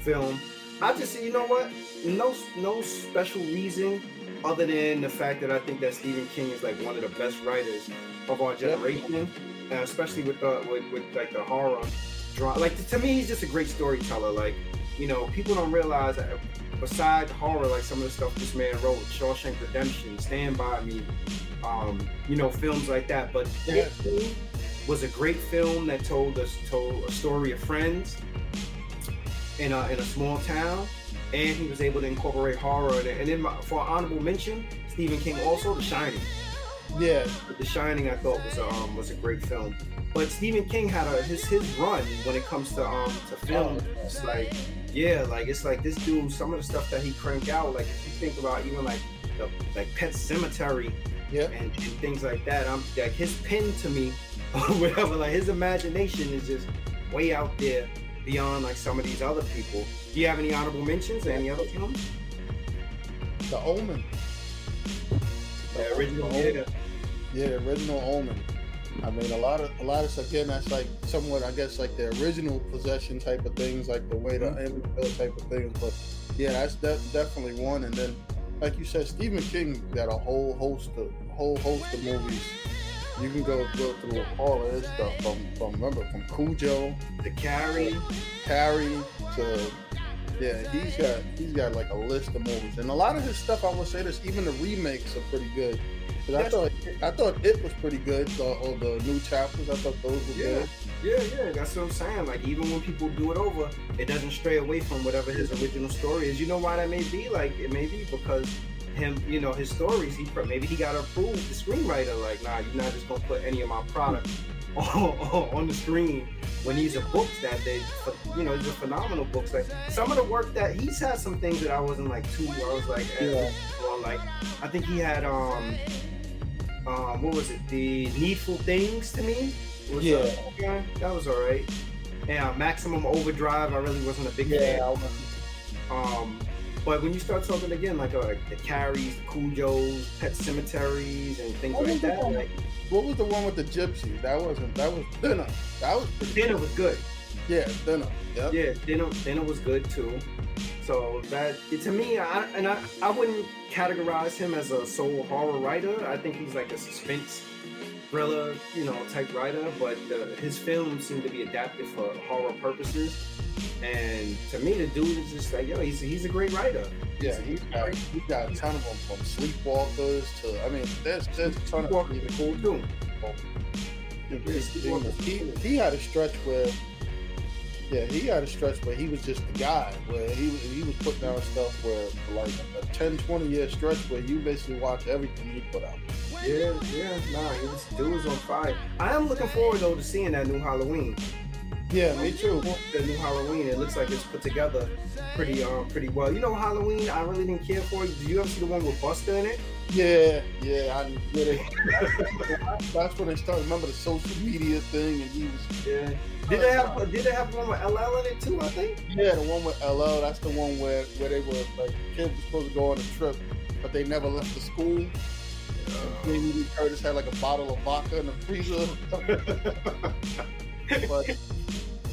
A: film. I just you know what, no no special reason other than the fact that I think that Stephen King is like one of the best writers of our generation, uh, especially with the with, with like the horror drama. Like to me, he's just a great storyteller. Like you know, people don't realize that beside horror, like some of the stuff this man wrote, Shawshank Redemption, Stand by Me, um, you know, films like that. But
B: Yeah.
A: it was a great film that told us told a story of friends in a in a small town, and he was able to incorporate horror in it. And then my, for honorable mention, Stephen King also The Shining.
B: yeah
A: The Shining, I thought was a, um, was a great film. But Stephen King had a his his run when it comes to um to film. It's like yeah, like it's like this dude. Some of the stuff that he cranked out, like if you think about even like the like Pet Sematary
B: yeah
A: and, and things like that. I'm like his pen to me, or whatever. Like his imagination is just way out there beyond like some of these other people. Do you have any honorable mentions? Any other films?
B: the Omen
A: The original,
B: The Omen.
A: yeah.
B: Yeah, original Omen. I mean, a lot of a lot of stuff again, that's like somewhat, I guess, like the original possession type of things, like the way the mm-hmm. Amityville type of things. But yeah, that's de- definitely one. And then, like you said, Stephen King got a whole host of whole host of movies. You can go go through all of his stuff from from remember from Cujo,
A: The Carrie.
B: Carrie to yeah, he's got he's got like a list of movies, and a lot of his stuff. I would say this, even the remakes are pretty good. I thought I thought it was pretty good. The, all the new chapters, I thought those were
A: Yeah,
B: good.
A: yeah, yeah. That's what I'm saying. Like even when people do it over, it doesn't stray away from whatever his original story is. You know why that may be? Like it may be because him, you know, his stories. He maybe he got approved the screenwriter. Like, nah, you're not just gonna put any of my product on, on the screen when these are books that they, you know, these are phenomenal books. Like some of the work that he's had some things that I wasn't like too. I was like, eh,
B: Yeah.
A: well, like I think he had um um what was it the needful things to me was,
B: Yeah.
A: uh, yeah that was all right and uh, maximum overdrive i really wasn't a big
B: Yeah,
A: fan um but when you start talking again like, uh, like the carries the cujos pet cemeteries and things
B: What
A: like that
B: one-
A: like
B: what was the one with the gypsies? That wasn't. That was Thinner. That was
A: Thinner was good
B: Yeah, Thinner. Yep.
A: yeah Thinner Thinner was good too so that to me I, and I, I wouldn't categorize him as a sole horror writer i think he's like a suspense thriller you know type writer but uh, his films seem to be adapted for horror purposes And to me, the dude is just like, yo, he's he's a great writer.
B: Yeah, he's got he got a ton of them from Sleepwalkers to I mean, there's there's a ton of
A: Sleepwalkers cool too.
B: He, he had a stretch where yeah, he had a stretch where he was just the guy, where he he was putting down stuff where like a 10, 20 year stretch where you basically watch everything he put out.
A: Yeah, yeah, nah, he was, dude was on fire. I am looking forward though to seeing that new Halloween.
B: Yeah, me too.
A: The new Halloween, it looks like it's put together pretty um pretty well. You know Halloween, I really didn't care for. It. Did you ever see the one with Buster in it?
B: Yeah, yeah, I get it. That's when they started. Remember the social media thing, and he was.
A: Yeah. Did they have Did they have one with LL in it too? I think.
B: Yeah, the one with LL. That's the one where where they were like kids were supposed to go on a trip, but they never left the school. Uh, Jamie Curtis had like a bottle of vodka in the freezer. but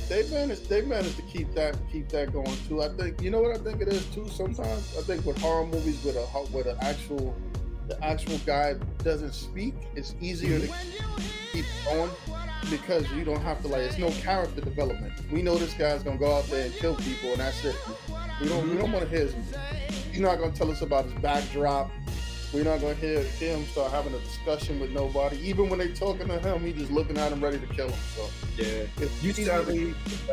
B: they managed they managed to keep that keep that going too. I think you know what I think it is too. Sometimes I think with horror movies with a with an actual the actual guy doesn't speak, it's easier to keep going because you don't have to like it's no character development. We know this guy's gonna go out there and kill people and that's it. We don't we don't mm-hmm. want to hear his he's not gonna tell us about his backdrop we're not gonna hear him start having a discussion with nobody. Even when they talking to him, he just looking at him ready to kill him. So
A: yeah, you sound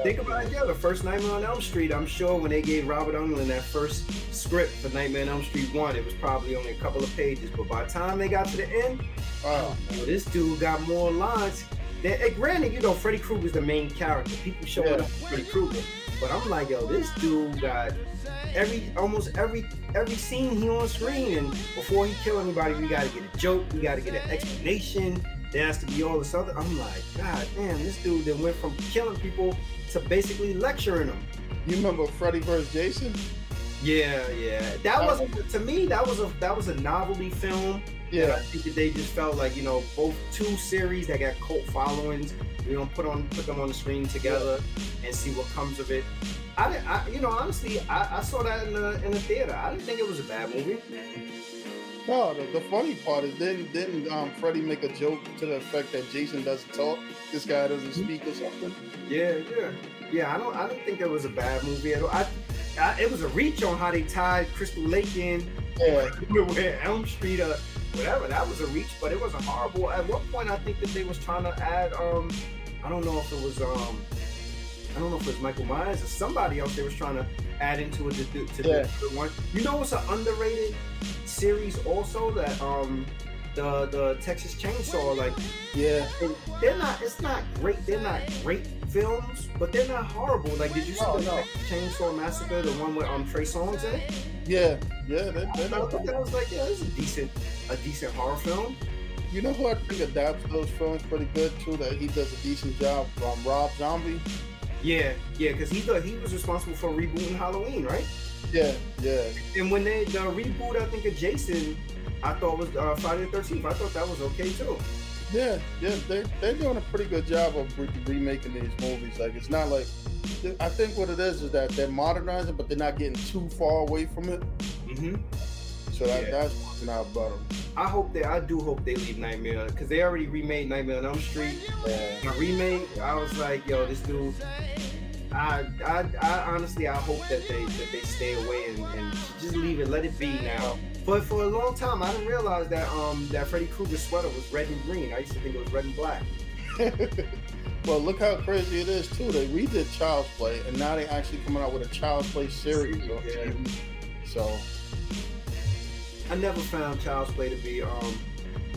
A: think about it. Yeah, the first Nightmare on Elm Street. I'm sure when they gave Robert Englund that first script for Nightmare on Elm Street one, it was probably only a couple of pages. But by the time they got to the end, oh, oh this dude got more lines. They, eh, granted, you know, Freddy Krueger's the main character. People showing yeah. up Freddy Krueger. But I'm like, yo, this dude got every almost every every scene he on screen, and before he kill anybody, we gotta get a joke, we gotta get an explanation. There has to be all this other. I'm like, God damn, this dude that went from killing people to basically lecturing them.
B: You remember Freddy vs. Jason?
A: Yeah, yeah. That wasn't to me. That was a that was a novelty film. Yeah, I think that they just felt like you know both two series that got cult followings. We don't put on put them on the screen together and see what comes of it. I, I you know, honestly, I, I, saw that in the in the theater. I didn't think it was a bad movie.
B: No, the, the funny part is didn't didn't um, Freddy make a joke to the effect that Jason doesn't talk? This guy doesn't mm-hmm. speak or something.
A: Yeah, yeah, yeah. I don't I don't think it was a bad movie at all. I, I it was a reach on how they tied Crystal Lake in. Where Elm Street, uh, whatever. That was a reach, but it wasn't horrible. At one point, I think that they was trying to add. um I don't know if it was um I don't know if it was Michael Myers or somebody else they was trying to add into it to, to, to yeah. the one. You know, it's an underrated series also that um the the Texas Chainsaw like
B: yeah
A: they're not it's not great they're not great films but they're not horrible like did you see no, the no. Chainsaw Massacre the one with um Trey Songz in it
B: yeah yeah they, they
A: I, I thought that was like yeah it's a decent a decent horror film
B: you know who I think adapts those films pretty good too that he does a decent job um, Rob Zombie
A: yeah, yeah, because he thought he was responsible for rebooting Halloween, right?
B: Yeah, yeah.
A: And when they the reboot, I think of Jason, I thought was uh, Friday the Thirteenth. I thought that was okay too.
B: Yeah, yeah, they they're doing a pretty good job of re- remaking these movies. Like it's not like I think what it is is that they're modernizing, but they're not getting too far away from it. Mm-hmm. So that, yeah. that's working out better.
A: I hope they, I do hope they leave Nightmare because they already remade Nightmare on Elm Street. Yeah. The remake, I was like, yo, this dude. I, I, I honestly, I hope that they that they stay away and, and just leave it, let it be now. But for a long time, I didn't realize that um that Freddy Krueger sweater was red and green. I used to think it was red and black.
B: well, look how crazy it is too. They redid Child's Play, and now they're actually coming out with a Child's Play series. Yeah. So
A: I never found Child's Play to be um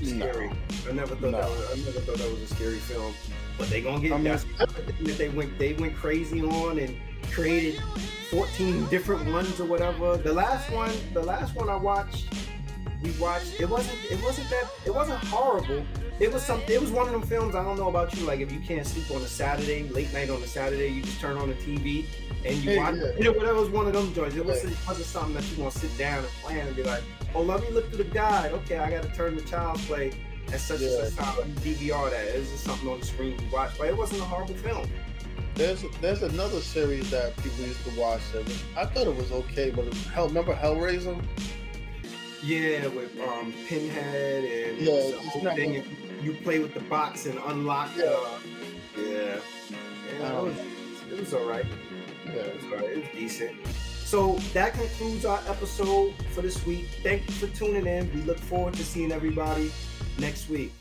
A: scary. No. I never thought no. that was, I never thought that was a scary film. But they gonna get I mean, that's that they went they went crazy on and created 14 different ones or whatever. The last one, the last one I watched, we watched. It wasn't it wasn't that it wasn't horrible. It was some. It was one of them films. I don't know about you. Like if you can't sleep on a Saturday, late night on a Saturday, you just turn on the TV and you hey, watch. Yeah. You know, whatever was one of them joints. It wasn't, it wasn't something that you want to sit down and plan and be like, oh, let me look through the guide. Okay, I got to turn the child play at such yeah. and such time. DVR that. It's just something on the screen to watch. But it wasn't a horrible film.
B: There's there's another series that people used to watch that was, I thought it was okay, but it, hell, remember Hellraiser?
A: Yeah, with um, Pinhead and yeah, the whole thing. You, you play with the box and unlock. Yeah, uh, yeah, yeah. Um, it was, it was all right. Yeah, it was, all right. it was decent. So that concludes our episode for this week. Thank you for tuning in. We look forward to seeing everybody next week.